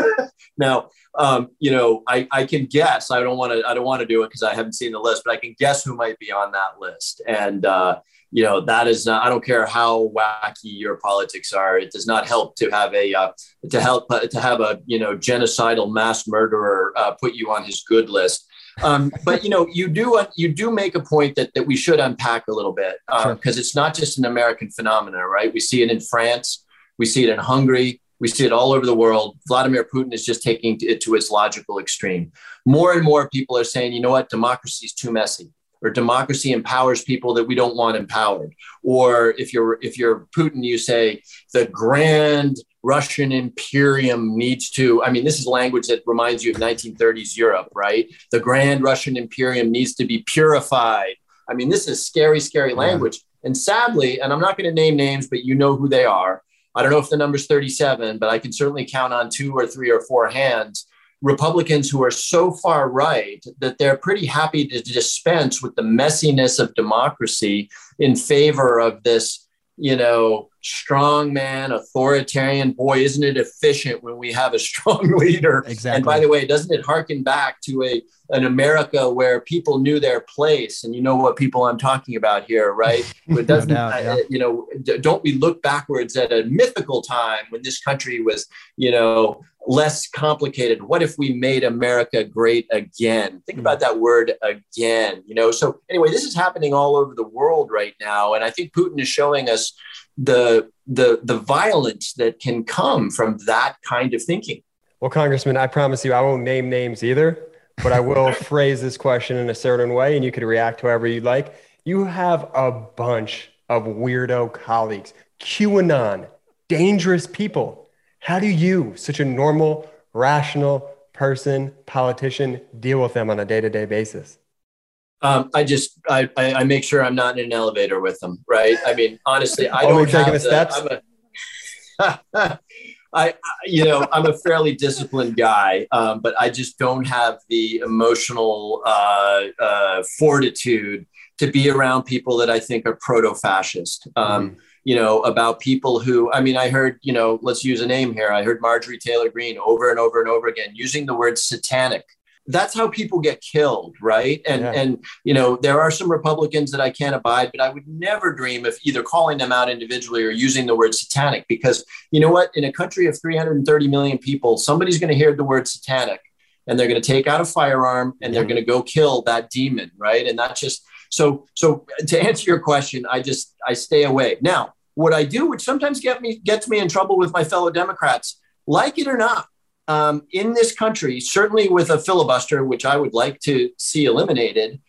now, um, you know, I, I can guess. I don't want to. I don't want to do it because I haven't seen the list, but I can guess who might be on that list. And uh, you know, that is not. I don't care how wacky your politics are. It does not help to have a uh, to help uh, to have a you know genocidal mass murderer uh, put you on his good list. Um, but you know, you do uh, you do make a point that that we should unpack a little bit because uh, sure. it's not just an American phenomenon, right? We see it in France, we see it in Hungary, we see it all over the world. Vladimir Putin is just taking it to its logical extreme. More and more people are saying, you know what, democracy is too messy, or democracy empowers people that we don't want empowered. Or if you're if you're Putin, you say the grand Russian imperium needs to. I mean, this is language that reminds you of 1930s Europe, right? The grand Russian imperium needs to be purified. I mean, this is scary, scary language. Yeah. And sadly, and I'm not going to name names, but you know who they are I don't know if the number's 37, but I can certainly count on two or three or four hands. Republicans who are so far right that they're pretty happy to dispense with the messiness of democracy in favor of this, you know, strong man, authoritarian. Boy, isn't it efficient when we have a strong leader? Exactly. And by the way, doesn't it harken back to a an America where people knew their place? And you know what people I'm talking about here, right? It doesn't, no doubt, yeah. you know, don't we look backwards at a mythical time when this country was, you know, less complicated? What if we made America great again? Think about that word again, you know? So anyway, this is happening all over the world right now. And I think Putin is showing us the the the violence that can come from that kind of thinking. Well, Congressman, I promise you, I won't name names either, but I will phrase this question in a certain way, and you could react however you'd like. You have a bunch of weirdo colleagues, QAnon, dangerous people. How do you, such a normal, rational person, politician, deal with them on a day to day basis? Um, I just I, I make sure I'm not in an elevator with them, right? I mean, honestly, I Only don't taking have the steps? I'm a, I you know I'm a fairly disciplined guy, um, but I just don't have the emotional uh, uh, fortitude to be around people that I think are proto-fascist. Um, Mm-hmm. You know about people who I mean I heard you know let's use a name here. I heard Marjorie Taylor Greene over and over and over again using the word satanic that's how people get killed right and Yeah. and you know there are some republicans that i can't abide but i would never dream of either calling them out individually or using the word satanic because you know what in a country of 330 million people somebody's going to hear the word satanic and they're going to take out a firearm and they're Mhm. going to go kill that demon right and that's just so so to answer your question i just i stay away now what i do which sometimes get me gets me in trouble with my fellow democrats like it or not um, in this country, certainly with a filibuster, which I would like to see eliminated,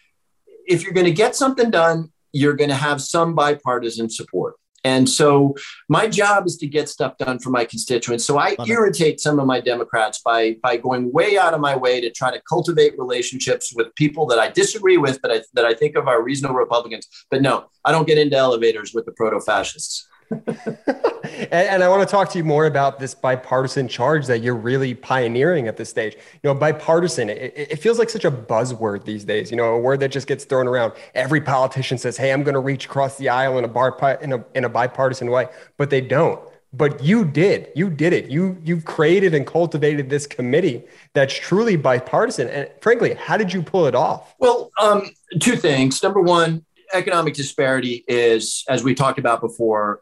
if you're going to get something done, you're going to have some bipartisan support. And so my job is to get stuff done for my constituents. So I irritate some of my Democrats by by going way out of my way to try to cultivate relationships with people that I disagree with, but I, that I think of are reasonable Republicans. But no, I don't get into elevators with the proto fascists. And, and I want to talk to you more about this bipartisan charge that you're really pioneering at this stage. You know, bipartisan, it, it feels like such a buzzword these days, you know, a word that just gets thrown around. Every politician says, hey, I'm going to reach across the aisle in a, bar, in, a, in a bipartisan way, but they don't. But you did. You did it. You you've created and cultivated this committee that's truly bipartisan. And frankly, how did you pull it off? Well, um, two things. Number one, economic disparity is, as we talked about before,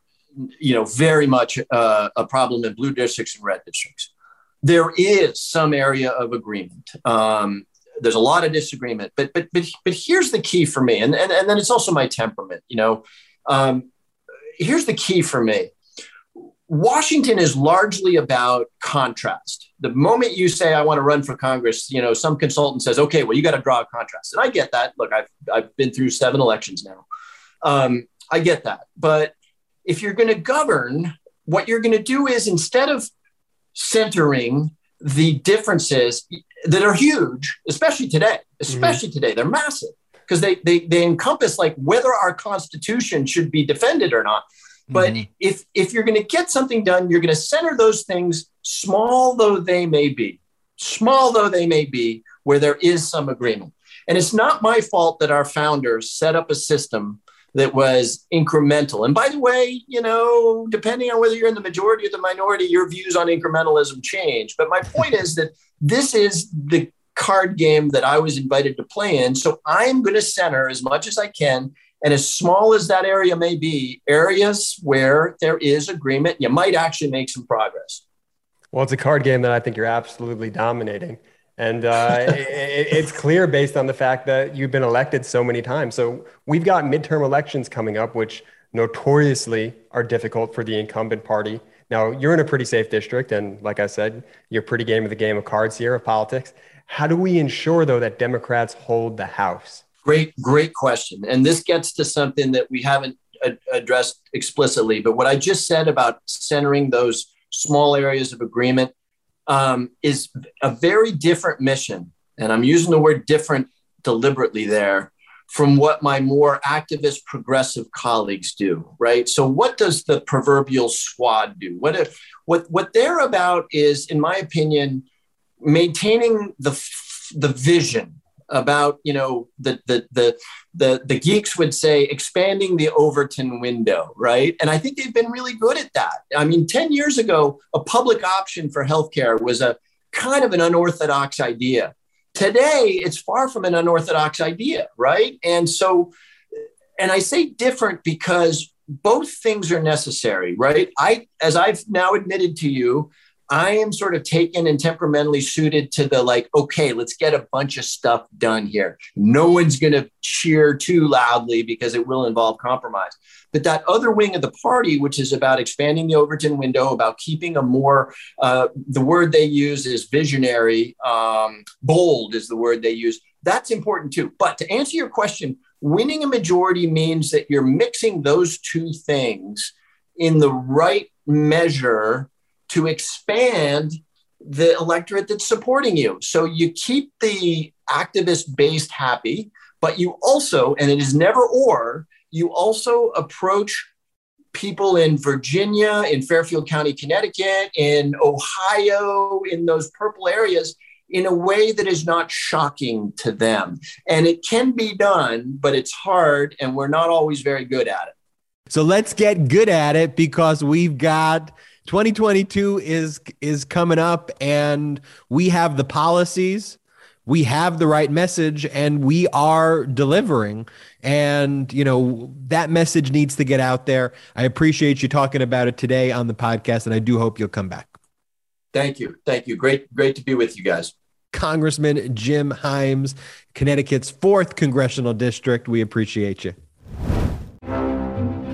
you know, very much uh, a problem in blue districts and red districts. There is some area of agreement. Um, there's a lot of disagreement, but but but but here's the key for me, and and, and then it's also my temperament. You know, um, here's the key for me. Washington is largely about contrast. The moment you say I want to run for Congress, you know, some consultant says, "Okay, well, you got to draw a contrast," and I get that. Look, I've I've been through seven elections now. Um, I get that, but if you're going to govern, what you're going to do is instead of centering the differences that are huge, especially today, especially today, they're massive because they, they they encompass like whether our constitution should be defended or not. But Mhm. if if you're going to get something done, you're going to center those things, small though they may be, small though they may be, where there is some agreement. And it's not my fault that our founders set up a system that was incremental. And by the way, you know, depending on whether you're in the majority or the minority, your views on incrementalism change. But my point is that this is the card game that I was invited to play in. So I'm going to center as much as I can. And as small as that area may be, areas where there is agreement, you might actually make some progress. Well, it's a card game that I think you're absolutely dominating. And uh, it, it's clear based on the fact that you've been elected so many times. So we've got midterm elections coming up, which notoriously are difficult for the incumbent party. Now, you're in a pretty safe district. And like I said, you're pretty game of the game of cards here of politics. How do we ensure, though, that Democrats hold the House? Great, great question. And this gets to something that we haven't a- addressed explicitly. But what I just said about centering those small areas of agreement um, is a very different mission. And I'm using the word different deliberately there from what my more activist progressive colleagues do, right? So what does the proverbial squad do? What if what what they're about is, in my opinion, maintaining the the vision about you know the the the the the geeks would say expanding the Overton window, right? And I think they've been really good at that. I mean, 10 years ago, a public option for healthcare was a kind of an unorthodox idea. Today, it's far from an unorthodox idea, right? And so, and I say different because both things are necessary, right? I, as I've now admitted to you, I am sort of taken and temperamentally suited to the like, okay, let's get a bunch of stuff done here. No one's going to cheer too loudly because it will involve compromise. But that other wing of the party, which is about expanding the Overton window, about keeping a more, uh, the word they use is visionary, um, bold is the word they use. That's important too. But to answer your question, winning a majority means that you're mixing those two things in the right measure to expand the electorate that's supporting you. So you keep the activist based happy, but you also, and it is never or, you also approach people in Virginia, in Fairfield County, Connecticut, in Ohio, in those purple areas in a way that is not shocking to them. And it can be done, but it's hard, and we're not always very good at it. So let's get good at it because we've got 2022 is is coming up and we have the policies we have the right message and we are delivering. And you know that message needs to get out there. I appreciate you talking about it today on the podcast and i do hope you'll come back. Thank you. Thank you. Great great to be with you guys. Congressman jim himes connecticut's fourth congressional district. We appreciate you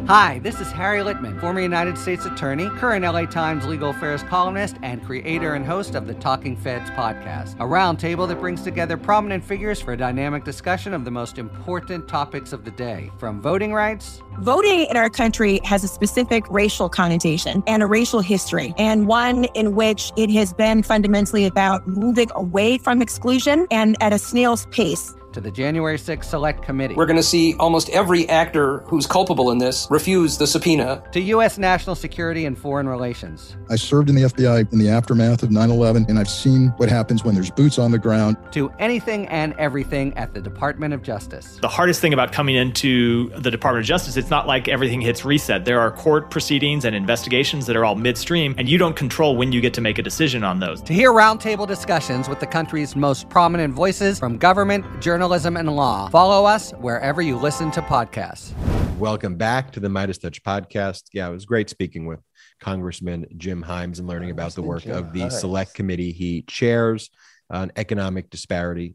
Hi, this is Harry Litman, former United States Attorney, current LA Times legal affairs columnist, and creator and host of the Talking Feds podcast, a roundtable that brings together prominent figures for a dynamic discussion of the most important topics of the day, from voting rights. Voting in our country has a specific racial connotation and a racial history, and one in which it has been fundamentally about moving away from exclusion and at a snail's pace to the January 6th Select Committee. We're going to see almost every actor who's culpable in this refuse the subpoena. To U.S. national security and foreign relations. I served in the FBI in the aftermath of 9 11, and I've seen what happens when there's boots on the ground. To anything and everything at the Department of Justice. The hardest thing about coming into the Department of Justice, it's not like everything hits reset. There are court proceedings and investigations that are all midstream, and you don't control when you get to make a decision on those. To hear roundtable discussions with the country's most prominent voices from government, journalism, journalism and law. Follow us wherever you listen to podcasts. Welcome back to the MeidasTouch podcast. Yeah, it was great speaking with Congressman Jim Himes and learning about the work of the select committee he chairs on economic disparity.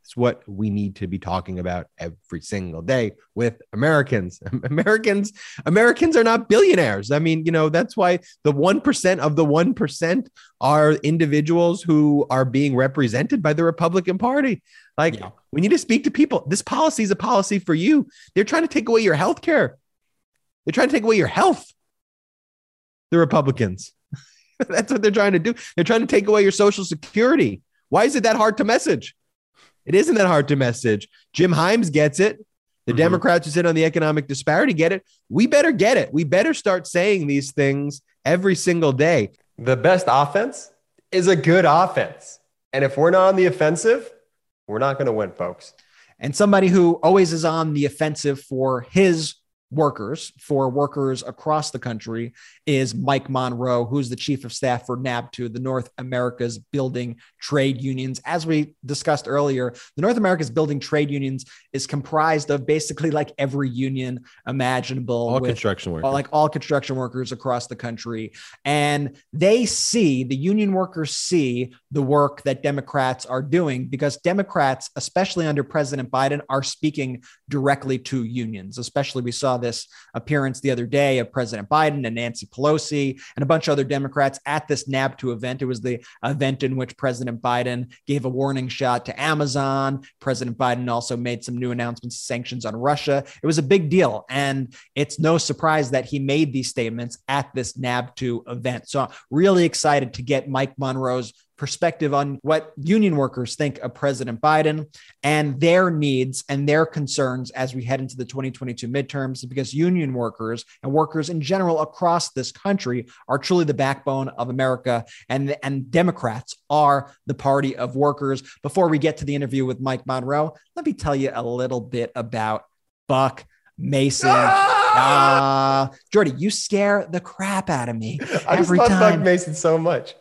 It's what we need to be talking about every single day with Americans. Americans, Americans are not billionaires. I mean, you know, that's why the 1% of the 1% are individuals who are being represented by the Republican Party. Like yeah. we need to speak to people. This policy is a policy for you. They're trying to take away your health care. They're trying to take away your health. The Republicans. That's what they're trying to do. They're trying to take away your social security. Why is it that hard to message? It isn't that hard to message. Jim Himes gets it. The mm-hmm. Democrats who sit on the economic disparity get it. We better get it. We better start saying these things every single day. The best offense is a good offense. And if we're not on the offensive, we're not going to win, folks. And somebody who always is on the offensive for his workers for workers across the country is Mike Monroe, who's the chief of staff for NABTU, the North America's Building Trade Unions. As we discussed earlier, the North America's Building Trade Unions is comprised of basically like every union imaginable, all with, construction workers, like all construction workers across the country, and they see the union workers see the work that Democrats are doing because Democrats, especially under President Biden, are speaking directly to unions. Especially, we saw this appearance the other day of President Biden and Nancy Pelosi and a bunch of other Democrats at this NABTU event. It was the event in which President Biden gave a warning shot to Amazon. President Biden also made some new announcements, sanctions on Russia. It was a big deal. And it's no surprise that he made these statements at this NABTU event. So, really excited to get Mike Monroe's perspective on what union workers think of President Biden and their needs and their concerns as we head into the 2022 midterms, because union workers and workers in general across this country are truly the backbone of America, and, and Democrats are the party of workers. Before we get to the interview with Mike Monroe, let me tell you a little bit about Buck Mason. Ah! Uh, Jordy, you scare the crap out of me I every just love time. Buck Mason so much.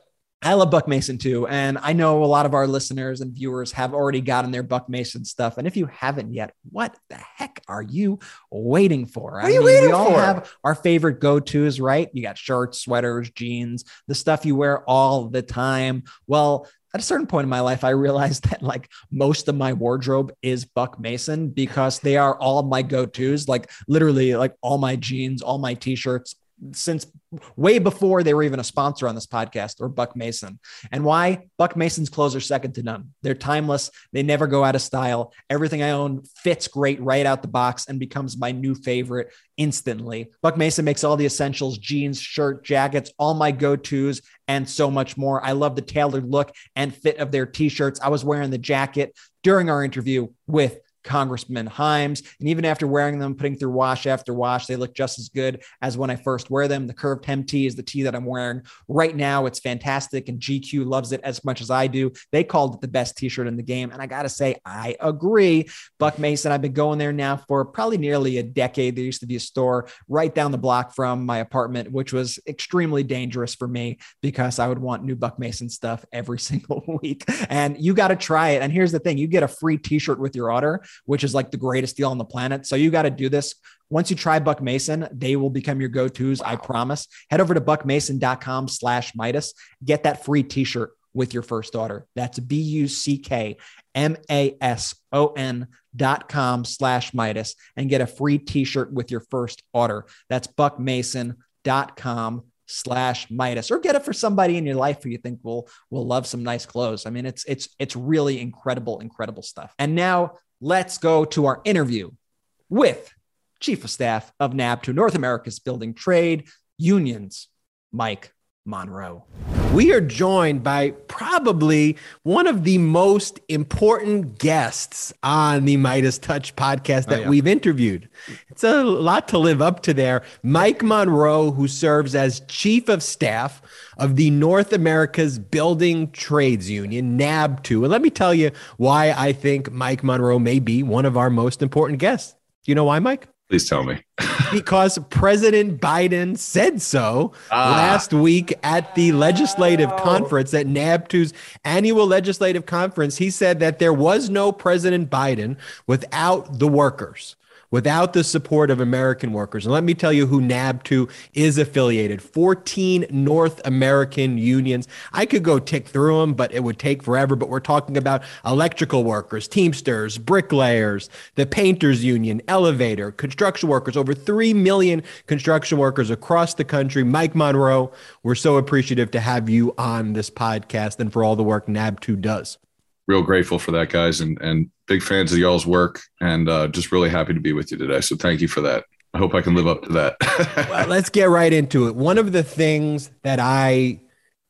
I love Buck Mason too. And I know a lot of our listeners and viewers have already gotten their Buck Mason stuff. And if you haven't yet, what the heck are you waiting for? What are you waiting we all for? have our favorite go-tos, right? You got shirts, sweaters, jeans, the stuff you wear all the time. Well, at a certain point in my life, I realized that like most of my wardrobe is Buck Mason because they are all my go-tos, like literally like all my jeans, all my t-shirts, since way before they were even a sponsor on this podcast or Buck Mason. And why? Buck Mason's clothes are second to none. They're timeless. They never go out of style. Everything I own fits great right out the box and becomes my new favorite instantly. Buck Mason makes all the essentials jeans, shirt, jackets, all my go tos, and so much more. I love the tailored look and fit of their t shirts. I was wearing the jacket during our interview with Congressman Himes. And even after wearing them, putting through wash after wash, they look just as good as when I first wear them. The curved hem tee is the tee that I'm wearing right now. It's fantastic, and GQ loves it as much as I do. They called it the best t shirt in the game. And I got to say, I agree. Buck Mason, I've been going there now for probably nearly a decade. There used to be a store right down the block from my apartment, which was extremely dangerous for me because I would want new Buck Mason stuff every single week. And you got to try it. And here's the thing you get a free t shirt with your order which is like the greatest deal on the planet. So you got to do this. Once you try Buck Mason, they will become your go-tos. Wow. I promise. Head over to buckmason.com slash Meidas. Get that free t-shirt with your first order. That's B-U-C-K-M-A-S-O-N dot com slash Meidas and get a free t-shirt with your first order. That's buckmason.com slash Meidas or get it for somebody in your life who you think will will love some nice clothes. I mean, it's it's it's really incredible, incredible stuff. And now let's go to our interview with Chief of Staff of NABTU, North America's Building Trade Unions, Mike Monroe. We are joined by probably one of the most important guests on the MeidasTouch podcast that oh, yeah. we've interviewed. It's a lot to live up to there. Mike Monroe, who serves as Chief of Staff of the North America's Building Trades Union, NABTU. And let me tell you why I think Mike Monroe may be one of our most important guests. Do you know why, Mike? Please tell me. because President Biden said so ah. last week at the legislative oh. conference, at NABTU's annual legislative conference. He said that there was no President Biden without the workers without the support of American workers. And let me tell you who NABTU is affiliated 14 North American unions. I could go tick through them, but it would take forever. But we're talking about electrical workers, Teamsters, bricklayers, the Painters Union, Elevator, construction workers, over 3 million construction workers across the country. Mike Monroe, we're so appreciative to have you on this podcast and for all the work NABTU does real grateful for that, guys, and and big fans of y'all's work, and uh, just really happy to be with you today. So thank you for that. I hope I can live up to that. well, let's get right into it. One of the things that I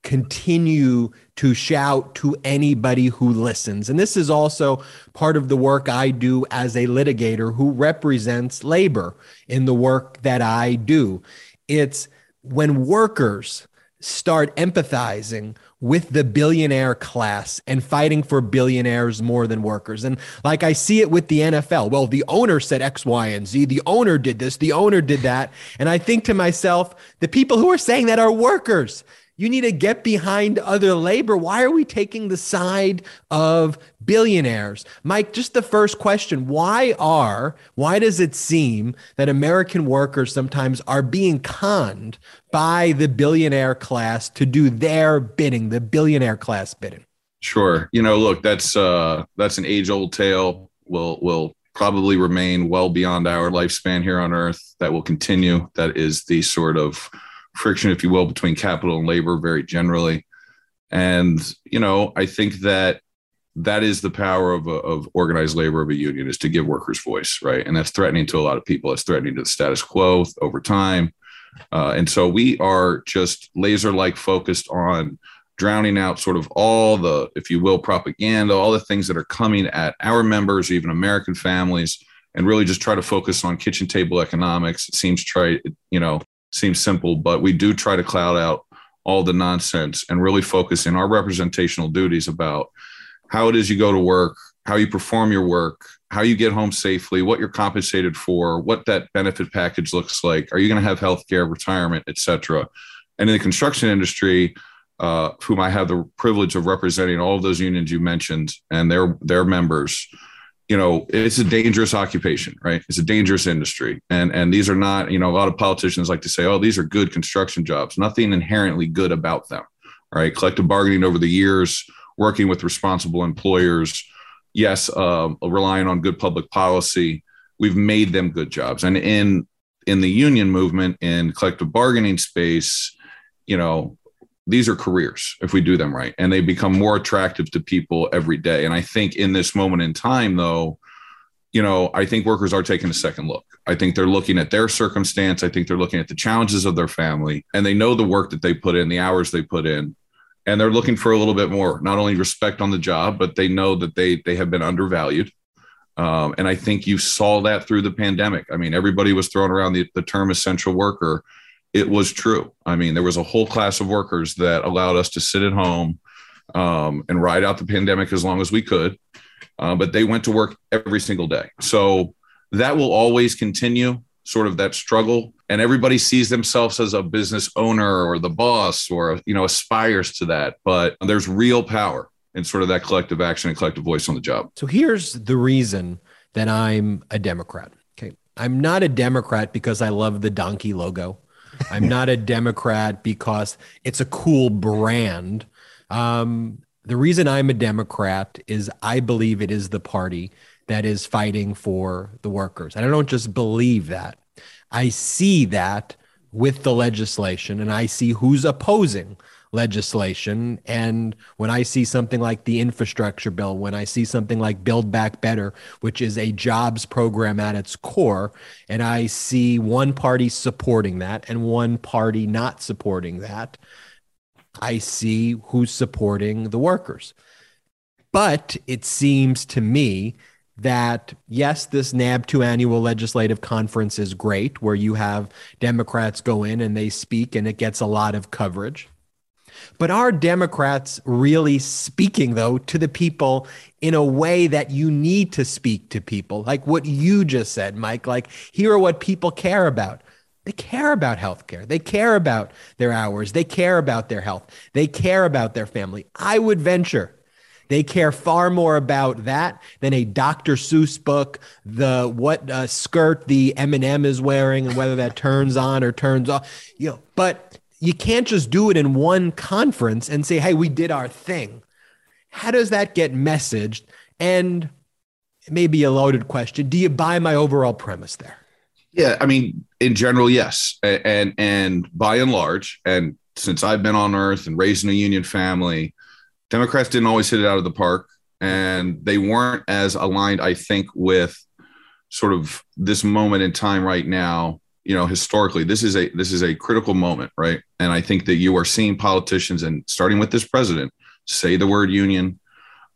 continue to shout to anybody who listens, and this is also part of the work I do as a litigator who represents labor in the work that I do. It's when workers start empathizing with the billionaire class and fighting for billionaires more than workers. And like I see it with the NFL. Well, the owner said X, Y, and Z. The owner did this. The owner did that. And I think to myself, the people who are saying that are workers. You need to get behind other labor. Why are we taking the side of billionaires? Mike, just the first question. Why are, why does it seem that American workers sometimes are being conned by the billionaire class to do their bidding, the billionaire class bidding? Sure. You know, look, that's uh that's an age-old tale. Will will probably remain well beyond our lifespan here on earth. That will continue. That is the sort of friction, if you will, between capital and labor very generally. And, you know, I think that that is the power of, a, of organized labor of a union is to give workers voice, right? And that's threatening to a lot of people. It's threatening to the status quo over time. Uh, and so we are just laser like focused on drowning out sort of all the, if you will, propaganda, all the things that are coming at our members, even American families, and really just try to focus on kitchen table economics. It seems try, you know, seems simple, but we do try to cloud out all the nonsense and really focus in our representational duties about how it is you go to work, how you perform your work, how you get home safely, what you're compensated for, what that benefit package looks like. Are you going to have health care, retirement, et cetera? And in the construction industry, uh, whom I have the privilege of representing all of those unions you mentioned and their their members, you know, it's a dangerous occupation, right? It's a dangerous industry, and and these are not, you know, a lot of politicians like to say, oh, these are good construction jobs. Nothing inherently good about them, right? Collective bargaining over the years, working with responsible employers, yes, uh, relying on good public policy, we've made them good jobs, and in in the union movement in collective bargaining space, you know, these are careers if we do them right and they become more attractive to people every day. And i think in this moment in time though you know i think workers are taking a second look. I think they're looking at their circumstance. I think they're looking at the challenges of their family and they know the work that they put in the hours they put in and they're looking for a little bit more. Not only respect on the job but they know that they they have been undervalued. Um, and i think you saw that through the pandemic. I mean everybody was throwing around the, the term essential worker it was true. I mean, there was a whole class of workers that allowed us to sit at home um, and ride out the pandemic as long as we could, uh, but they went to work every single day. So that will always continue, sort of that struggle. And everybody sees themselves as a business owner or the boss or, you know, aspires to that. But there's real power in sort of that collective action and collective voice on the job. So here's the reason that I'm a Democrat. Okay. I'm not a Democrat because I love the donkey logo. I'm not a Democrat because it's a cool brand. Um, the reason I'm a Democrat is I believe it is the party that is fighting for the workers. And I don't just believe that, I see that with the legislation and I see who's opposing legislation. And when I see something like the infrastructure bill, when I see something like Build Back Better, which is a jobs program at its core, and I see one party supporting that and one party not supporting that, I see who's supporting the workers. But it seems to me that yes, this NABTU annual legislative conference is great, where you have Democrats go in and they speak and it gets a lot of coverage. But are Democrats really speaking, though, to the people in a way that you need to speak to people? Like what you just said, Mike, like here are what people care about. They care about healthcare. They care about their hours. They care about their health. They care about their family. I would venture they care far more about that than a Dr. Seuss book, the what uh, skirt the M and M is wearing and whether that turns on or turns off. You know, but you can't just do it in one conference and say, hey, we did our thing. How does that get messaged? And maybe a loaded question. Do you buy my overall premise there? Yeah, I mean, in general, yes. And and by and large, and since I've been on earth and raised in a union family, Democrats didn't always hit it out of the park. And they weren't as aligned, I think, with sort of this moment in time right now you know historically this is a this is a critical moment right? And i think that you are seeing politicians and starting with this president say the word union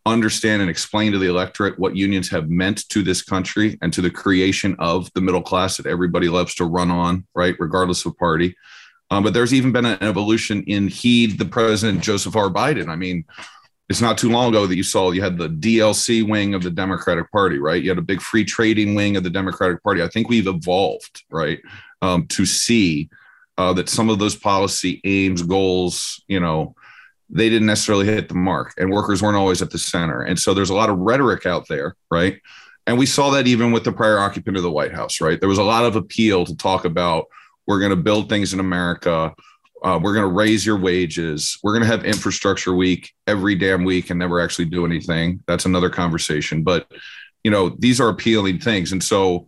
understand and explain to the electorate what unions have meant to this country and to the creation of the middle class that everybody loves to run on right regardless of party. Um, but there's even been an evolution in heed the president joseph r. Biden. I mean it's not too long ago that you saw you had the DLC wing of the Democratic Party, right? You had a big free trading wing of the Democratic Party. I think we've evolved, right, um, to see uh, that some of those policy aims, goals, you know, they didn't necessarily hit the mark, and workers weren't always at the center. And so there's a lot of rhetoric out there, right? And we saw that even with the prior occupant of the White House, right? There was a lot of appeal to talk about we're going to build things in America uh, we're going to raise your wages. We're going to have infrastructure week every damn week and never actually do anything. That's another conversation. But, you know, these are appealing things. And so,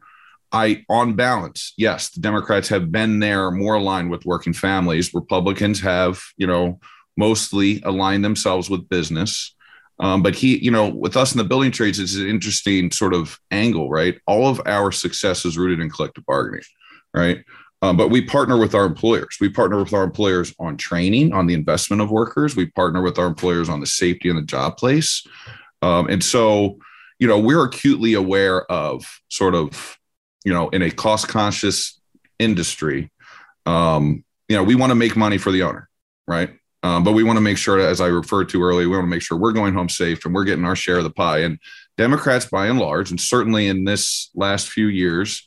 I, on balance, yes, the Democrats have been there more aligned with working families. Republicans have, you know, mostly aligned themselves with business. Um, but he, you know, with us in the building trades, it's an interesting sort of angle, right? All of our success is rooted in collective bargaining, right? Um, but we partner with our employers. We partner with our employers on training, on the investment of workers. We partner with our employers on the safety in the job place. Um, and so, you know, we're acutely aware of sort of, you know, in a cost conscious industry, um, you know, we want to make money for the owner, right? Um, but we want to make sure, as I referred to earlier, we want to make sure we're going home safe and we're getting our share of the pie. And Democrats, by and large, and certainly in this last few years,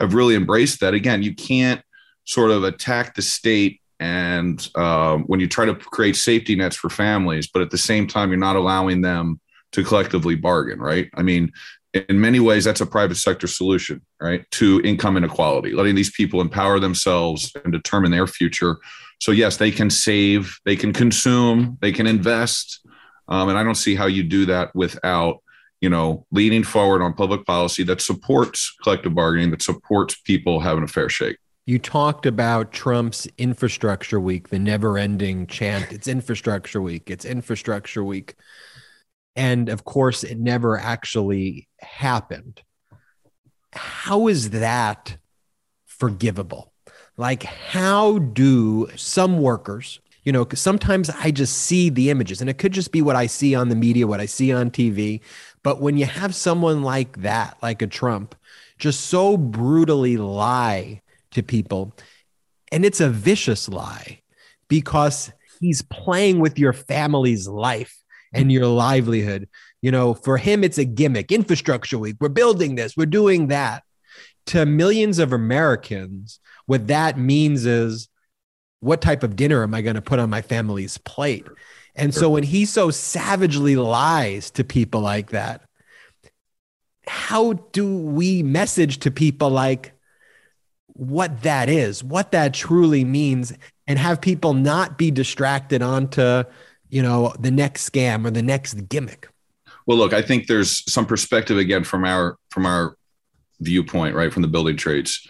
have really embraced that. Again, you can't sort of attack the state and um, when you try to create safety nets for families, but at the same time, you're not allowing them to collectively bargain, right? I mean, in many ways, that's a private sector solution, right, to income inequality, letting these people empower themselves and determine their future. So, yes, they can save, they can consume, they can invest. Um, and I don't see how you do that without, you know, leaning forward on public policy that supports collective bargaining, that supports people having a fair shake. You talked about Trump's infrastructure week, the never ending chant. It's infrastructure week. It's infrastructure week. And of course, it never actually happened. How is that forgivable? Like, how do some workers, you know, sometimes I just see the images and it could just be what I see on the media, what I see on TV. But when you have someone like that, like a Trump, just so brutally lie to people, and it's a vicious lie because he's playing with your family's life and your livelihood. You know, for him, it's a gimmick. Infrastructure week, we're building this, we're doing that. To millions of Americans, what that means is what type of dinner am I going to put on my family's plate? And so when he so savagely lies to people like that, how do we message to people like what that is, what that truly means, and have people not be distracted onto you know, the next scam or the next gimmick? Well, look, I think there's some perspective again from our from our viewpoint, right, from the building trades.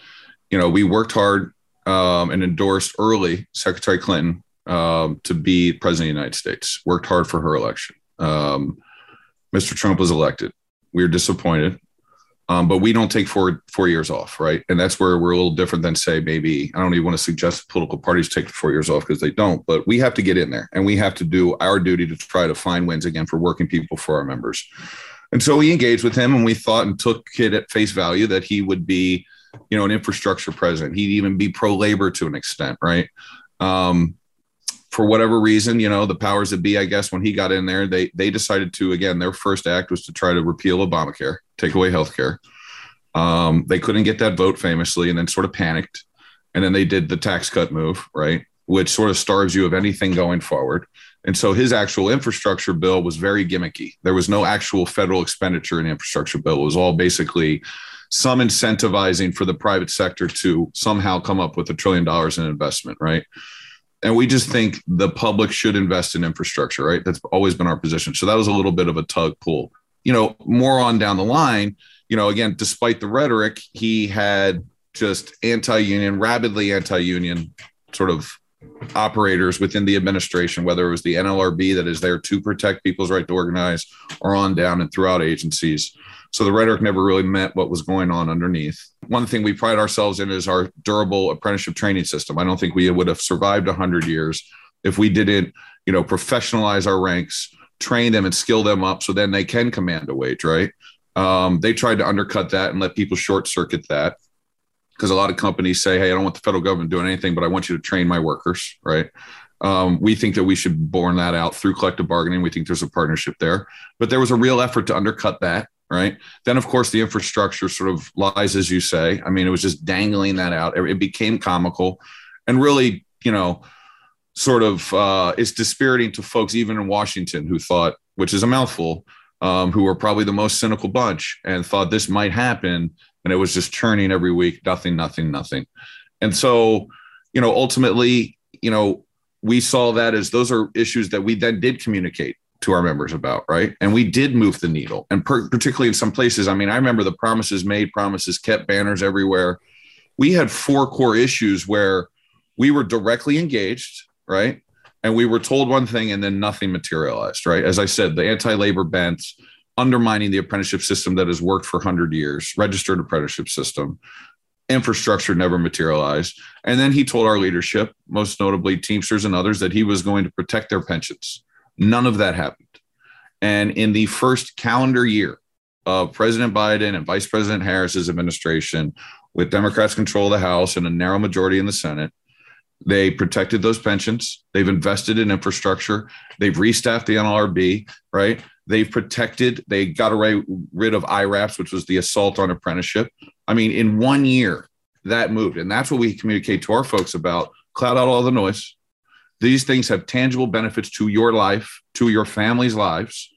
You know, we worked hard um, and endorsed early Secretary Clinton um, to be president of the United States. Worked hard for her election. Um, Mr. Trump was elected. We were disappointed. Um, but we don't take four four years off, right? And that's where we're a little different than say maybe I don't even want to suggest political parties take four years off because they don't. But we have to get in there and we have to do our duty to try to find wins again for working people for our members. And so we engaged with him and we thought and took it at face value that he would be, you know, an infrastructure president. He'd even be pro labor to an extent, right? Um, for whatever reason, you know, the powers that be, I guess, when he got in there, they they decided to again, their first act was to try to repeal Obamacare, take away health care. Um, they couldn't get that vote famously, and then sort of panicked, and then they did the tax cut move, right, which sort of starves you of anything going forward. And so his actual infrastructure bill was very gimmicky. There was no actual federal expenditure in infrastructure bill. It was all basically some incentivizing for the private sector to somehow come up with a trillion dollars in investment, right? And we just think the public should invest in infrastructure, right? That's always been our position. So that was a little bit of a tug pull. You know, more on down the line, you know, again, despite the rhetoric, he had just anti union, rabidly anti union sort of operators within the administration, whether it was the NLRB that is there to protect people's right to organize or on down and throughout agencies. So the rhetoric never really meant what was going on underneath. One thing we pride ourselves in is our durable apprenticeship training system. I don't think we would have survived 100 years if we didn't, you know, professionalize our ranks, train them and skill them up so then they can command a wage, right? Um, they tried to undercut that and let people short circuit that because a lot of companies say, hey, I don't want the federal government doing anything, but I want you to train my workers, right? Um, we think that we should born that out through collective bargaining. We think there's a partnership there, but there was a real effort to undercut that right? Then, of course, the infrastructure sort of lies, as you say. I mean, it was just dangling that out. It, became comical and really, you know, sort of uh, it's dispiriting to folks even in Washington who thought, which is a mouthful, um, who were probably the most cynical bunch and thought this might happen. And it was just churning every week, nothing, nothing, nothing. And so, you know, ultimately, you know, we saw that as those are issues that we then did communicate to our members about, right? And we did move the needle. And per- particularly in some places, I mean, I remember the promises made, promises kept, banners everywhere. We had four core issues where we were directly engaged, right? And we were told one thing and then nothing materialized, right? As I said, the anti labor bent, undermining the apprenticeship system that has worked for 100 years, registered apprenticeship system, infrastructure never materialized. And then he told our leadership, most notably Teamsters and others, that he was going to protect their pensions None of that happened. And in the first calendar year of President Biden and Vice President Harris's administration, with Democrats control of the House and a narrow majority in the Senate, they protected those pensions. They've invested in infrastructure. They've restaffed the NLRB, right? They've protected, they got away, rid of IRAPs, which was the assault on apprenticeship. I mean, in one year, that moved. And that's what we communicate to our folks about cloud out all the noise. These things have tangible benefits to your life, to your family's lives.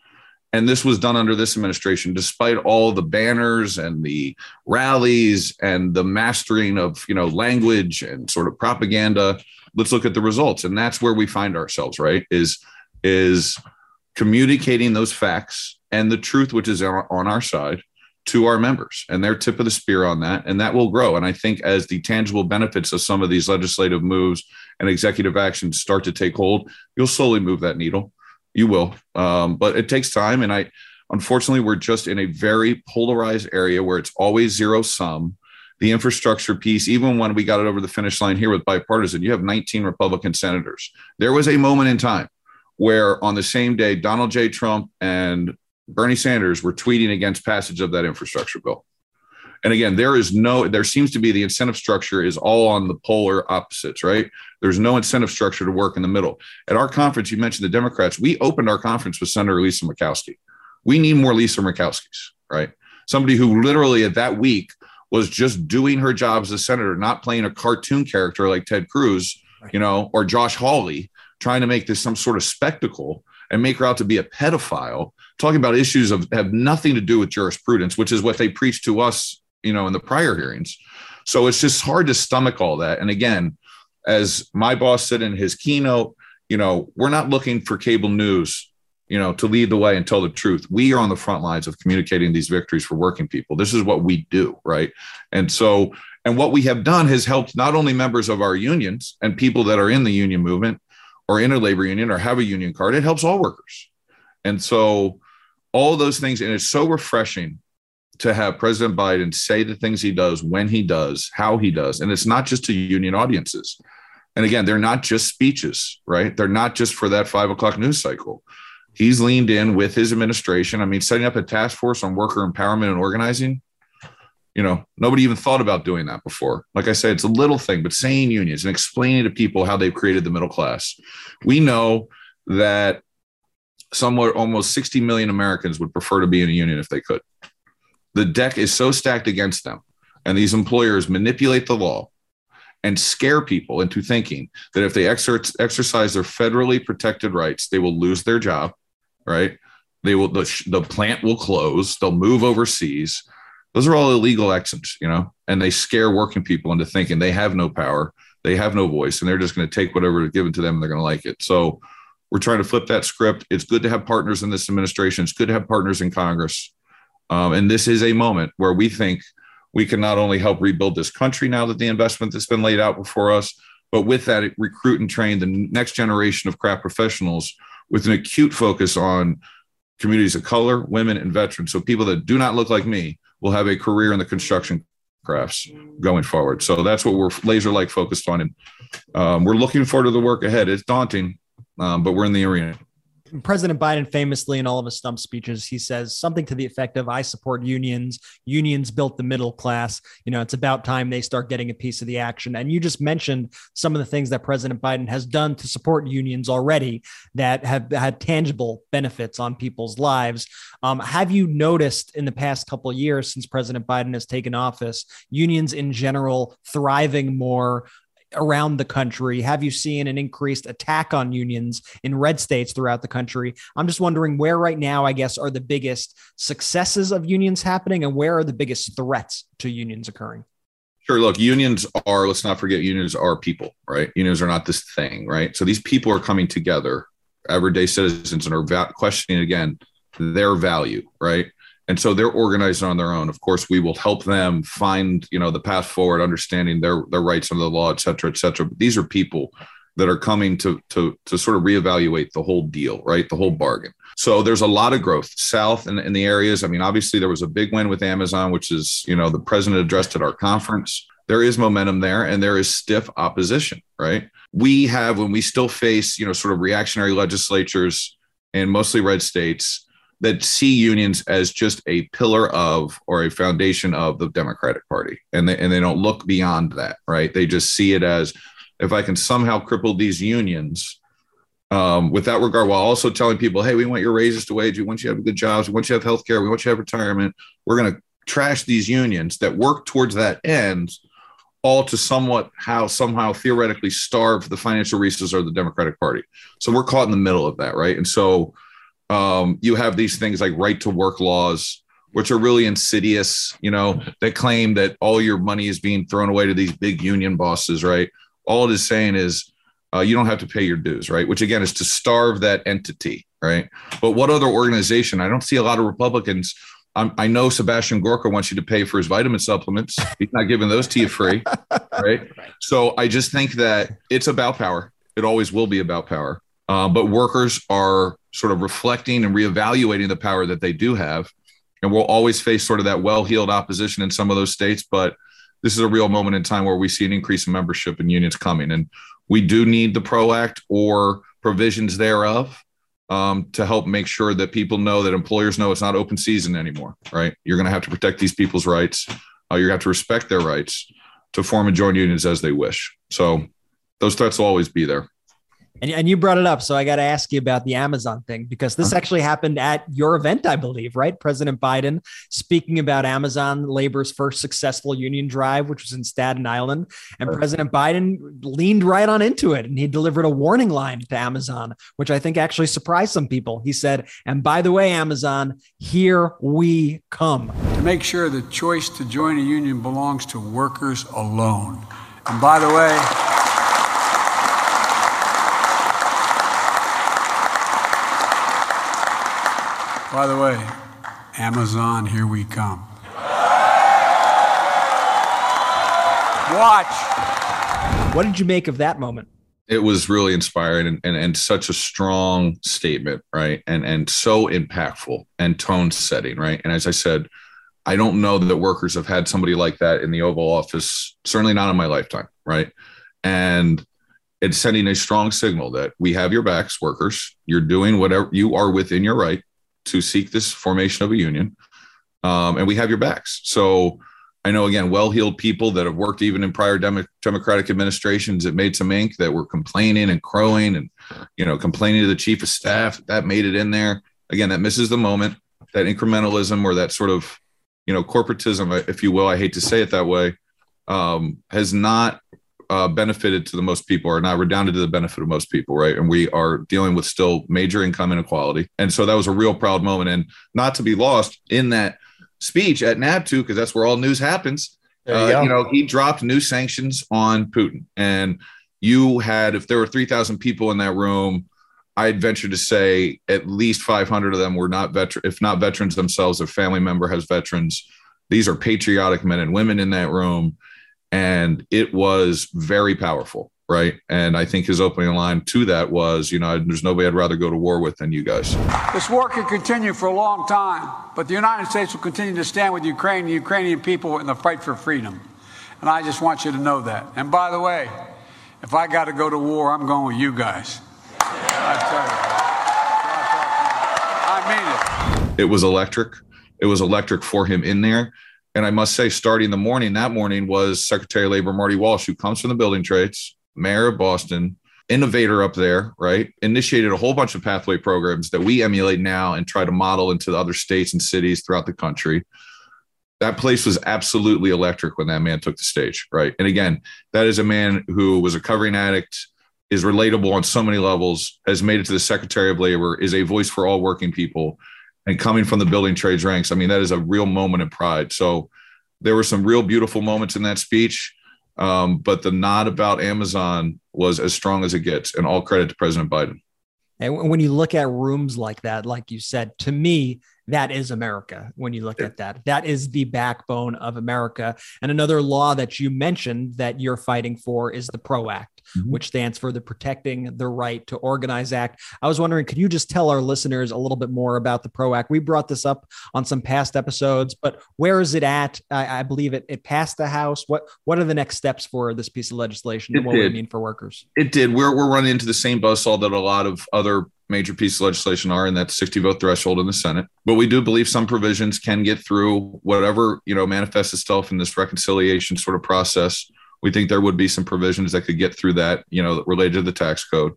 And this was done under this administration, despite all the banners and the rallies and the mastering of you know language and sort of propaganda. Let's look at the results, and that's where we find ourselves. Right? Is is communicating those facts and the truth, which is on our side, to our members and their tip of the spear on that and that will grow and i think as the tangible benefits of some of these legislative moves and executive actions start to take hold you'll slowly move that needle you will. Um, but it takes time and i unfortunately we're just in a very polarized area where it's always zero sum. The infrastructure piece even when we got it over the finish line here with bipartisan you have 19 republican senators. There was a moment in time where on the same day donald j. Trump and Bernie Sanders were tweeting against passage of that infrastructure bill. And again, there is no, there seems to be the incentive structure is all on the polar opposites, right? There's no incentive structure to work in the middle. At our conference, you mentioned the Democrats. We opened our conference with Senator Lisa Murkowski. We need more Lisa Murkowskis, right? Somebody who literally at that week was just doing her job as a senator, not playing a cartoon character like Ted Cruz, you know, or Josh Hawley, trying to make this some sort of spectacle and make her out to be a pedophile, talking about issues of have nothing to do with jurisprudence, which is what they preach to us, you know, in the prior hearings. So it's just hard to stomach all that. And again, as my boss said in his keynote, you know, we're not looking for cable news, you know, to lead the way and tell the truth. We are on the front lines of communicating these victories for working people. This is what we do, right? And so, and what we have done has helped not only members of our unions and people that are in the union movement, or in a labor union or have a union card, it helps all workers. And so all those things, and it's so refreshing to have President Biden say the things he does when he does, how he does. And it's not just to union audiences. And again, they're not just speeches, right? They're not just for that five o'clock news cycle. He's leaned in with his administration. I mean, setting up a task force on worker empowerment and organizing you know, nobody even thought about doing that before. Like I said, it's a little thing, but saying unions and explaining to people how they've created the middle class. We know that somewhat almost 60 million Americans would prefer to be in a union if they could. The deck is so stacked against them, and these employers manipulate the law and scare people into thinking that if they exer- exercise their federally protected rights, they will lose their job, right? They will the, the plant will close, they'll move overseas those are all illegal actions, you know, and they scare working people into thinking they have no power, they have no voice, and they're just going to take whatever is given to them and they're going to like it. So we're trying to flip that script. It's good to have partners in this administration. It's good to have partners in Congress. Um, and this is a moment where we think we can not only help rebuild this country now that the investment that's been laid out before us, but with that, recruit and train the next generation of craft professionals with an acute focus on communities of color, women, and veterans. So people that do not look like me will have a career in the construction crafts going forward. So that's what we're laser like focused on. And um, we're looking forward to the work ahead. It's daunting, um, but we're in the arena. President Biden famously in all of his stump speeches, he says something to the effect of, I support unions. Unions built the middle class. You know, it's about time they start getting a piece of the action. And you just mentioned some of the things that President Biden has done to support unions already that have had tangible benefits on people's lives. Um, have you noticed in the past couple years since President Biden has taken office, unions in general thriving more? Around the country? Have you seen an increased attack on unions in red states throughout the country? I'm just wondering where right now, I guess, are the biggest successes of unions happening and where are the biggest threats to unions occurring? Sure. Look, unions are, let's not forget, unions are people, right? Unions are not this thing, right? So these people are coming together, everyday citizens, and are va- questioning again their value, right? And so they're organized on their own. Of course we will help them find you know the path forward understanding their their rights under the law et cetera et cetera. But these are people that are coming to to to sort of reevaluate the whole deal right? The whole bargain. So there's a lot of growth. South in, in the areas i mean obviously there was a big win with amazon which is you know the president addressed at our conference. There is momentum there and there is stiff opposition right? We have when we still face you know sort of reactionary legislatures in mostly red states that see unions as just a pillar of or a foundation of the Democratic Party, and they and they don't look beyond that, right? They just see it as if I can somehow cripple these unions. Um, with that regard, while also telling people, hey, we want your raises to wage, we want you to have good jobs, we want you to have health care, we want you to have retirement. We're going to trash these unions that work towards that end all to somewhat how somehow theoretically starve the financial resources of the Democratic Party. So we're caught in the middle of that, right? And so um, you have these things like right to work laws, which are really insidious, you know, that claim that all your money is being thrown away to these big union bosses, right? All it is saying is uh, you don't have to pay your dues, right? Which again is to starve that entity, right? But what other organization? I don't see a lot of Republicans. Um, I know Sebastian Gorka wants you to pay for his vitamin supplements. He's not giving those to you free, right? So I just think that it's about power. It always will be about power. Uh, but workers are sort of reflecting and reevaluating the power that they do have. And we'll always face sort of that well heeled opposition in some of those states. But this is a real moment in time where we see an increase in membership and unions coming. And we do need the PRO Act or provisions thereof um, to help make sure that people know that employers know it's not open season anymore, right? You're going to have to protect these people's rights. Uh, you have to respect their rights to form and join unions as they wish. So those threats will always be there. And, and you brought it up. So I got to ask you about the Amazon thing because this actually happened at your event, I believe, right? President Biden speaking about Amazon labor's first successful union drive, which was in Staten Island. And. President Biden leaned right on into it and he delivered a warning line to Amazon, which I think actually surprised some people. He said, And by the way, Amazon, here we come. To make sure the choice to join a union belongs to workers alone. And by the way, By the way, Amazon, here we come. Watch. What did you make of that moment? It was really inspiring and, and, and such a strong statement, right? And and so impactful and tone setting, right? And as I said, I don't know that workers have had somebody like that in the Oval Office, certainly not in my lifetime, right? And it's sending a strong signal that we have your backs, workers. You're doing whatever you are within your right to seek this formation of a union, um, and we have your backs. So I know again, well-heeled people that have worked even in prior Demo- Democratic administrations that made some ink that were complaining and crowing and you know complaining to the chief of staff. That made it in there. Again, that misses the moment. That incrementalism or that sort of you know corporatism, if you will, I hate to say it that way, um, has not uh, benefited to the most people or not redounded to the benefit of most people, right? And we are dealing with still major income inequality. And so that was a real proud moment. And not to be lost in that speech at NABTU, because that's where all news happens. You, uh, you, know, he dropped new sanctions on Putin. And you had, if there were 3,000 people in that room, I'd venture to say at least 500 of them were not veteran, if not veterans themselves, their family member has veterans. These are patriotic men and women in that room and it was very powerful right? And i think his opening line to that was you know there's nobody i'd rather go to war with than you guys. This war could continue for a long time but the united states will continue to stand with ukraine and the ukrainian people in the fight for freedom. And i just want you to know that. And by the way if i got to go to war i'm going with you guys. I tell you. I mean it. It was electric. It was electric for him in there and I must say, starting the morning, that morning was Secretary of Labor Marty Walsh, who comes from the building trades, mayor of Boston, innovator up there, right? Initiated a whole bunch of pathway programs that we emulate now and try to model into the other states and cities throughout the country. That place was absolutely electric when that man took the stage, right? And again, that is a man who was a covering addict, is relatable on so many levels, has made it to the Secretary of Labor, is a voice for all working people and coming from the building trades ranks, I mean, that is a real moment of pride. So there were some real beautiful moments in that speech. Um, but the nod about Amazon was as strong as it gets, and all credit to President Biden. And when you look at rooms like that, like you said, to me, that is America. When you look at that, that is the backbone of America. And another law that you mentioned that you're fighting for is the PRO Act mm-hmm. which stands for the Protecting the Right to Organize Act. I was wondering, could you just tell our listeners a little bit more about the PRO Act? We brought this up on some past episodes, but where is it at? I, I believe it, it passed the House. What what are the next steps for this piece of legislation? and what did. would it mean for workers? It did. We're, we're running into the same buzzsaw that a lot of other major pieces of legislation are in that 60 vote threshold in the Senate. But we do believe some provisions can get through whatever, you know, manifests itself in this reconciliation sort of process we think there would be some provisions that could get through that, you know, related to the tax code.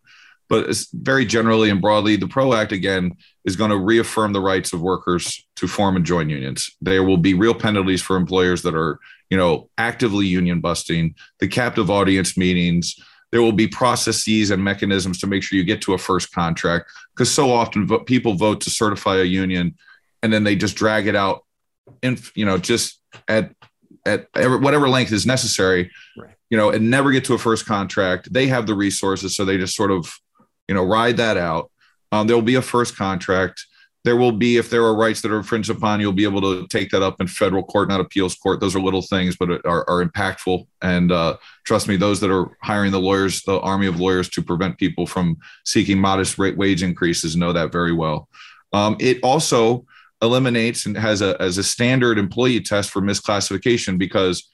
But very generally and broadly, the PRO Act again is going to reaffirm the rights of workers to form and join unions. There will be real penalties for employers that are, you know, actively union busting, the captive audience meetings. There will be processes and mechanisms to make sure you get to a first contract because so often people vote to certify a union and then they just drag it out in, you know, just at at every, whatever length is necessary, Right. you know, and never get to a first contract. They have the resources, so they just sort of, you know, ride that out. Um, there will be a first contract. There will be, if there are rights that are infringed upon, you'll be able to take that up in federal court, not appeals court. Those are little things, but are, are impactful. And uh, trust me, those that are hiring the lawyers, the army of lawyers to prevent people from seeking modest rate wage increases know that very well. Um, it also eliminates and has a as a standard employee test for misclassification because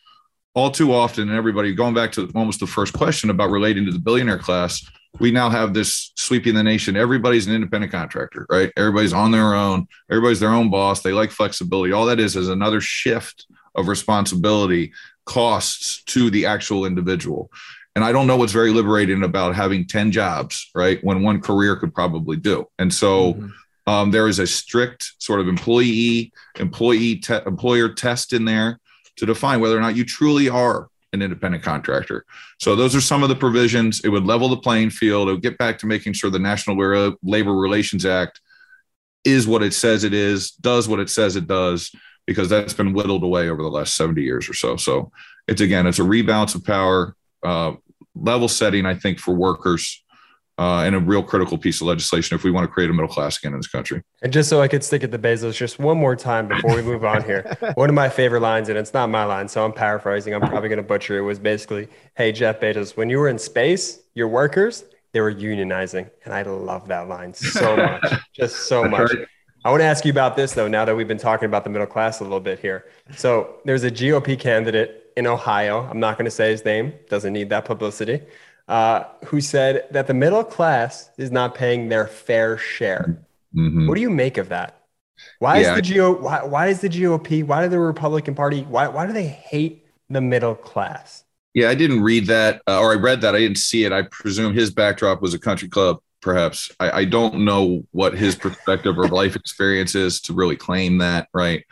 all too often and everybody going back to almost the first question about relating to the billionaire class we now have this sweeping the nation. Everybody's an independent contractor right? Everybody's on their own. Everybody's their own boss. They like flexibility. All that is is another shift of responsibility costs to the actual individual. And i don't know what's very liberating about having 10 jobs right when one career could probably do. And so mm-hmm. Um, there is a strict sort of employee employee te- employer test in there to define whether or not you truly are an independent contractor. So those are some of the provisions. It would level the playing field. It would get back to making sure the National Labor- Relations Act is what it says it is, does what it says it does, because that's been whittled away over the last 70 years or so. So it's again, it's a rebalance of power, uh, level setting, I think, for workers. Uh, and a real critical piece of legislation if we want to create a middle class again in this country. And just so I could stick at the Bezos just one more time before we move on here, one of my favorite lines, and it's not my line, so I'm paraphrasing. I'm probably going to butcher it. Was basically, "Hey Jeff Bezos, when you were in space, your workers they were unionizing," and I love that line so much, just so That's much. right. I want to ask you about this though. Now that we've been talking about the middle class a little bit here, so there's a GOP candidate in Ohio. I'm not going to say his name; doesn't need that publicity. Uh, who said that the middle class is not paying their fair share? Mhm. What do you make of that? Why Yeah. is the GO why, why is the GOP, why do the Republican Party, why why do they hate the middle class? Yeah, I didn't read that, uh, or I read that. I didn't see it. I presume his backdrop was a country club, perhaps. I, I don't know what his perspective or life experience is to really claim that, right?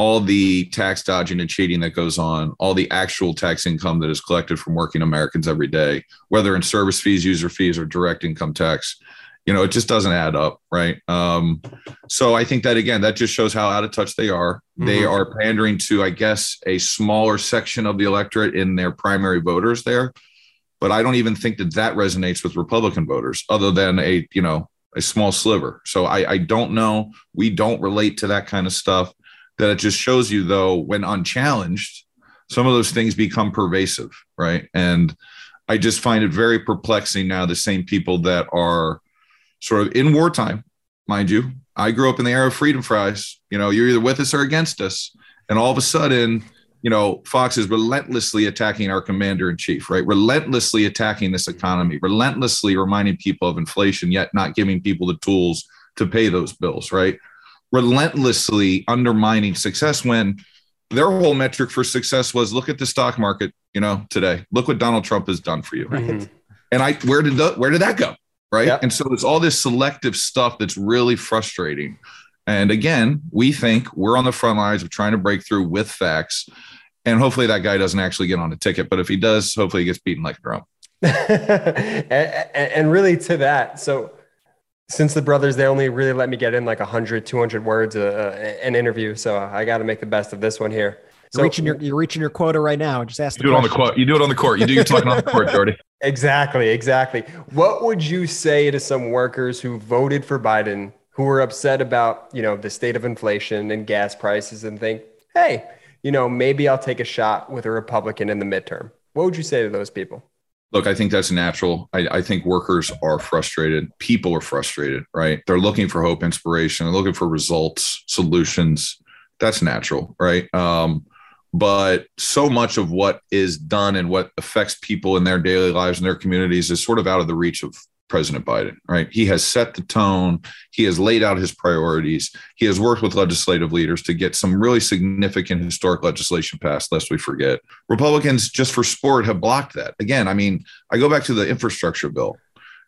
All the tax dodging and cheating that goes on, all the actual tax income that is collected from working Americans every day, whether in service fees, user fees, or direct income tax, you know, it just doesn't add up, right? Um, so I think that again, that just shows how out of touch they are. They Mhm. are pandering to, I guess, a smaller section of the electorate in their primary voters there. But I don't even think that that resonates with Republican voters, other than a you know a small sliver. So I, I don't know. We don't relate to that kind of stuff. That it just shows you though, when unchallenged, some of those things become pervasive, right? And I just find it very perplexing now. The same people that are sort of in wartime, mind you. I grew up in the era of freedom fries. You know, you're either with us or against us. And all of a sudden, you know, Fox is relentlessly attacking our commander in chief, right? Relentlessly attacking this economy, relentlessly reminding people of inflation, yet not giving people the tools to pay those bills, right? Relentlessly undermining success when their whole metric for success was look at the stock market, you know, today. Look what Donald Trump has done for you. Mhm. And I where did the, where did that go? Right. Yep. And so it's all this selective stuff that's really frustrating. And again, we think we're on the front lines of trying to break through with facts. And hopefully that guy doesn't actually get on a ticket. But if he does, hopefully he gets beaten like a drum. and, and and really to that, so since the brothers, they only really let me get in like 100, 200 words uh, an interview. So I got to make the best of this one here. You're So reaching your you're reaching your quota right now. Just ask You do it on the question. court. You do it on the court. You do your talking on the court, Jordy. Exactly, exactly. What would you say to some workers who voted for Biden who were upset about, you know, the state of inflation and gas prices and think, "Hey, you know, maybe I'll take a shot with a Republican in the midterm." What would you say to those people? Look, I think that's natural. I, I think workers are frustrated. People are frustrated, right? They're looking for hope, inspiration. They're looking for results, solutions. That's natural, right? Um, but so much of what is done and what affects people in their daily lives and their communities is sort of out of the reach of President Biden, right? He has set the tone. He has laid out his priorities. He has worked with legislative leaders to get some really significant historic legislation passed, lest we forget. Republicans, just for sport, have blocked that. Again, I mean, I go back to the infrastructure bill.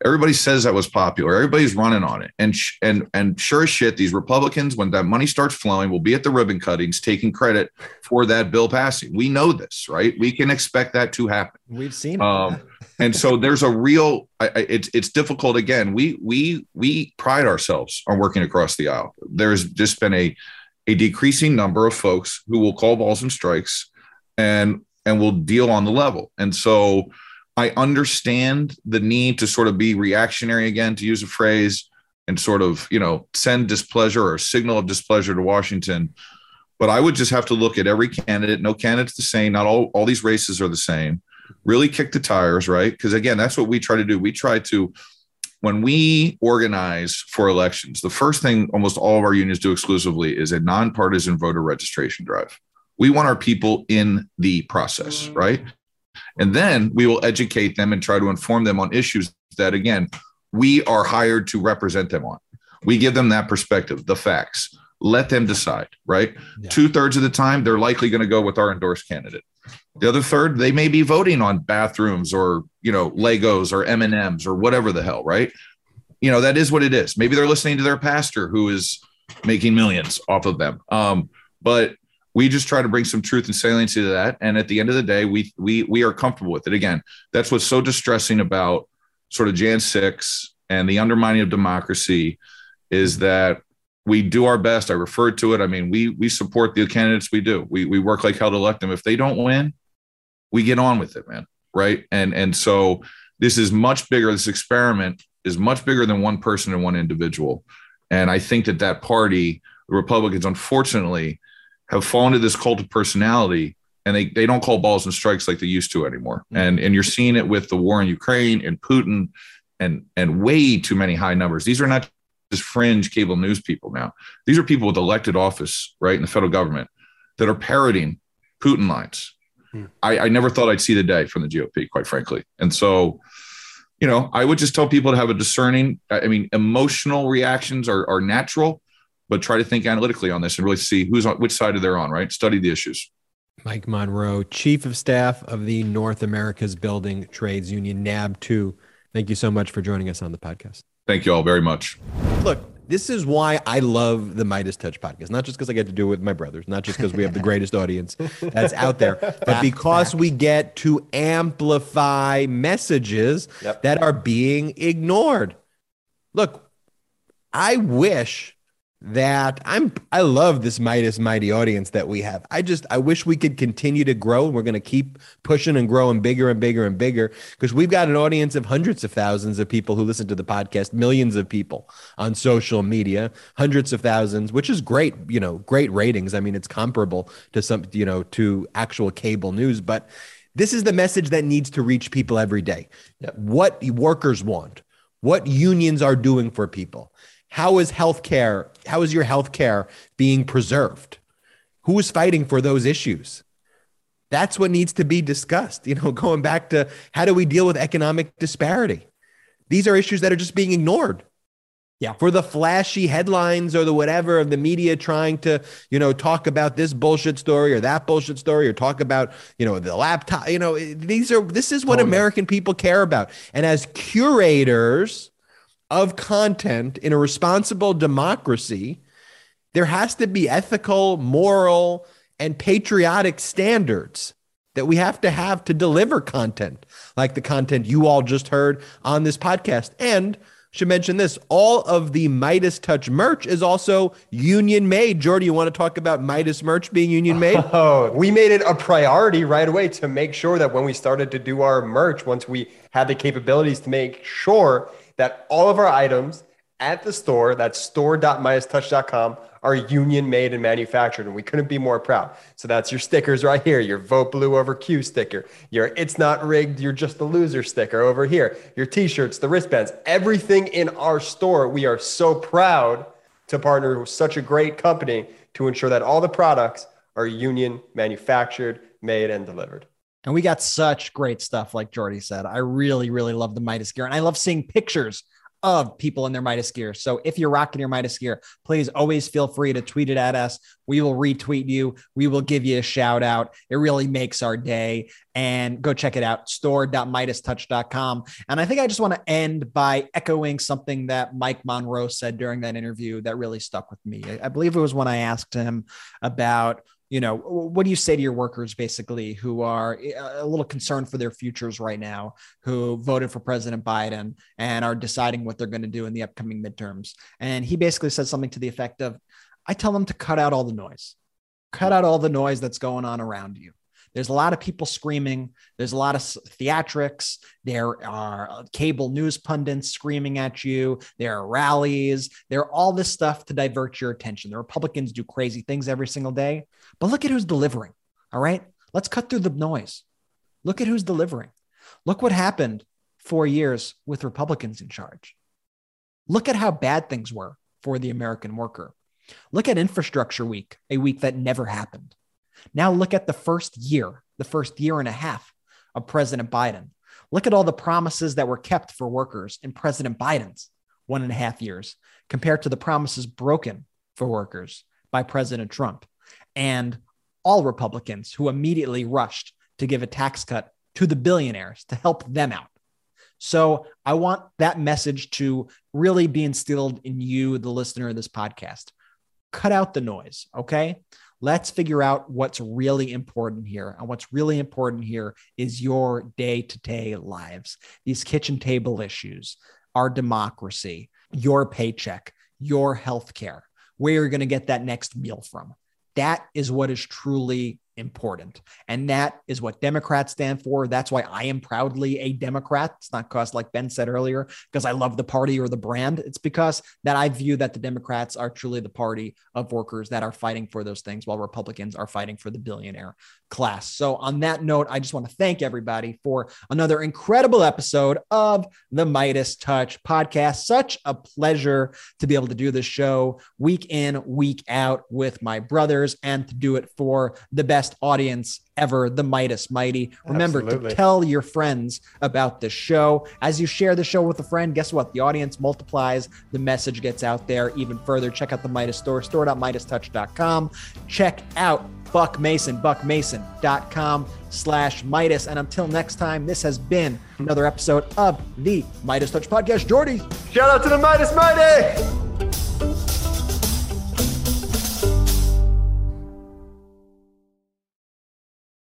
Everybody says that was popular. Everybody's running on it. And sh- and and sure as shit, these Republicans, when that money starts flowing, will be at the ribbon cuttings taking credit for that bill passing. We know this, right? We can expect that to happen. We've seen it. Um, and so there's a real. I, I, it's it's difficult. Again, we we we pride ourselves on working across the aisle. There's just been a a decreasing number of folks who will call balls and strikes, and and will deal on the level. And so I understand the need to sort of be reactionary again, to use a phrase, and sort of, you know, send displeasure or signal of displeasure to Washington. But I would just have to look at every candidate. No candidate's the same. Not all, all these races are the same. Really kick the tires, right? Because again, that's what we try to do. We try to, when we organize for elections, the first thing almost all of our unions do exclusively is a nonpartisan voter registration drive. We want our people in the process, right? And then we will educate them and try to inform them on issues that, again, we are hired to represent them on. We give them that perspective, the facts. Let them decide, right? Yeah. Two thirds of the time, they're likely going to go with our endorsed candidate. The other third, they may be voting on bathrooms or you know Legos or M and M's or whatever the hell, right? You know that is what it is. Maybe they're listening to their pastor who is making millions off of them. Um, but we just try to bring some truth and saliency to that. And at the end of the day we we we are comfortable with it. Again that's what's so distressing about sort of jan 6 and the undermining of democracy is that we do our best. I referred to it. I mean we we support the candidates we do. We, we work like hell to elect them. If they don't win we get on with it man. Right? And and so this is much bigger. This experiment is much bigger than one person and one individual. And i think that that party the republicans unfortunately have fallen to this cult of personality and they, they don't call balls and strikes like they used to anymore. Mm-hmm. And and you're seeing it with the war in Ukraine and Putin and and way too many high numbers. These are not just fringe cable news people now. These are people with elected office, right, in the federal government that are parroting Putin lines. Mm-hmm. I, I never thought I'd see the day from the GOP, quite frankly. And so, you know, I would just tell people to have a discerning, I mean, emotional reactions are, are natural but try to think analytically on this and really see who's on which side of they're on, right? Study the issues. Mike Monroe, Chief of Staff of the North America's Building Trades Union, NABTU. Thank you so much for joining us on the podcast. Thank you all very much. Look, this is why I love the MeidasTouch podcast. Not just because I get to do it with my brothers, not just because we have the greatest audience that's out there, but because we get to amplify messages yep. that are being ignored. Look, I wish that I'm I love this Meidas Mighty audience that we have. I just I wish we could continue to grow. We're going to keep pushing and growing bigger and bigger and bigger because we've got an audience of hundreds of thousands of people who listen to the podcast, millions of people on social media, hundreds of thousands, which is great, you know, great ratings. I mean, it's comparable to some, you know, to actual cable news, but this is the message that needs to reach people every day. Yep. What workers want, what unions are doing for people how is healthcare? How is your healthcare being preserved? Who is fighting for those issues? That's what needs to be discussed. You know, going back to how do we deal with economic disparity? These are issues that are just being ignored. Yeah. For the flashy headlines or the whatever of the media trying to, you know, talk about this bullshit story or that bullshit story or talk about, you know, the laptop, you know, these are this is what totally. American people care about. And as curators, of content in a responsible democracy, there has to be ethical, moral, and patriotic standards that we have to have to deliver content like the content you all just heard on this podcast. And should mention this all of the MeidasTouch merch is also union made. Jordy, you want to talk about Meidas merch being union made? Oh, we made it a priority right away to make sure that when we started to do our merch, once we had the capabilities to make sure that all of our items at the store, that's store.meidastouch.com, are union made and manufactured. And we couldn't be more proud. So that's your stickers right here your vote blue over Q sticker, your it's not rigged, you're just a loser sticker over here, your t shirts, the wristbands, everything in our store. We are so proud to partner with such a great company to ensure that all the products are union manufactured, made, and delivered. And we got such great stuff, like Jordy said. I really, really love the Meidas gear. And I love seeing pictures of people in their Meidas gear. So if you're rocking your Meidas gear, please always feel free to tweet it at us. We will retweet you. We will give you a shout out. It really makes our day. And go check it out, store.meidastouch.com. And I think I just want to end by echoing something that Mike Monroe said during that interview that really stuck with me. I believe it was when I asked him about you know what do you say to your workers basically who are eh, a little concerned for their futures right now who voted for president biden and are deciding what they're going to do in the upcoming midterms? And he basically said something to the effect of i tell them to cut out all the noise. Cut out all the noise that's going on around you there's a lot of people screaming. There's a lot of theatrics. There are uh, cable news pundits screaming at you. There are rallies. There are all this stuff to divert your attention. The Republicans do crazy things every single day, but look at who's delivering. All right. Let's cut through the noise. Look at who's delivering. Look what happened four years with Republicans in charge. Look at how bad things were for the American worker. Look at Infrastructure Week, a week that never happened. Now look at the first year, the first year and a half of President Biden. Look at all the promises that were kept for workers in President Biden's one and a half years compared to the promises broken for workers by President Trump and all Republicans who immediately rushed to give a tax cut to the billionaires to help them out. So I want that message to really be instilled in you, the listener of this podcast. Cut out the noise, okay? Let's figure out what's really important here. And what's really important here is your day to day lives, these kitchen table issues, our democracy, your paycheck, your health care, where you're going to get that next meal from. That is what is truly important. And that is what Democrats stand for. That's why I am proudly a Democrat. It's not because, like Ben said earlier, because I love the party or the brand. It's because that I view that the Democrats are truly the party of workers that are fighting for those things while Republicans are fighting for the billionaire class. So, on that note, I just want to thank everybody for another incredible episode of the MeidasTouch podcast. Such a pleasure to be able to do this show week in, week out with my brothers and to do it for the best best audience ever, the Meidas Mighty. Remember Absolutely. to tell your friends about the show. As you share the show with a friend, guess what? The audience multiplies, the message gets out there even further. Check out the Meidas store, store.meidastouch.com. Check out Buck Mason, buckmason.com slash Meidas. And until next time, this has been another episode of the MeidasTouch Podcast. Jordy. Shout out to the Meidas Mighty.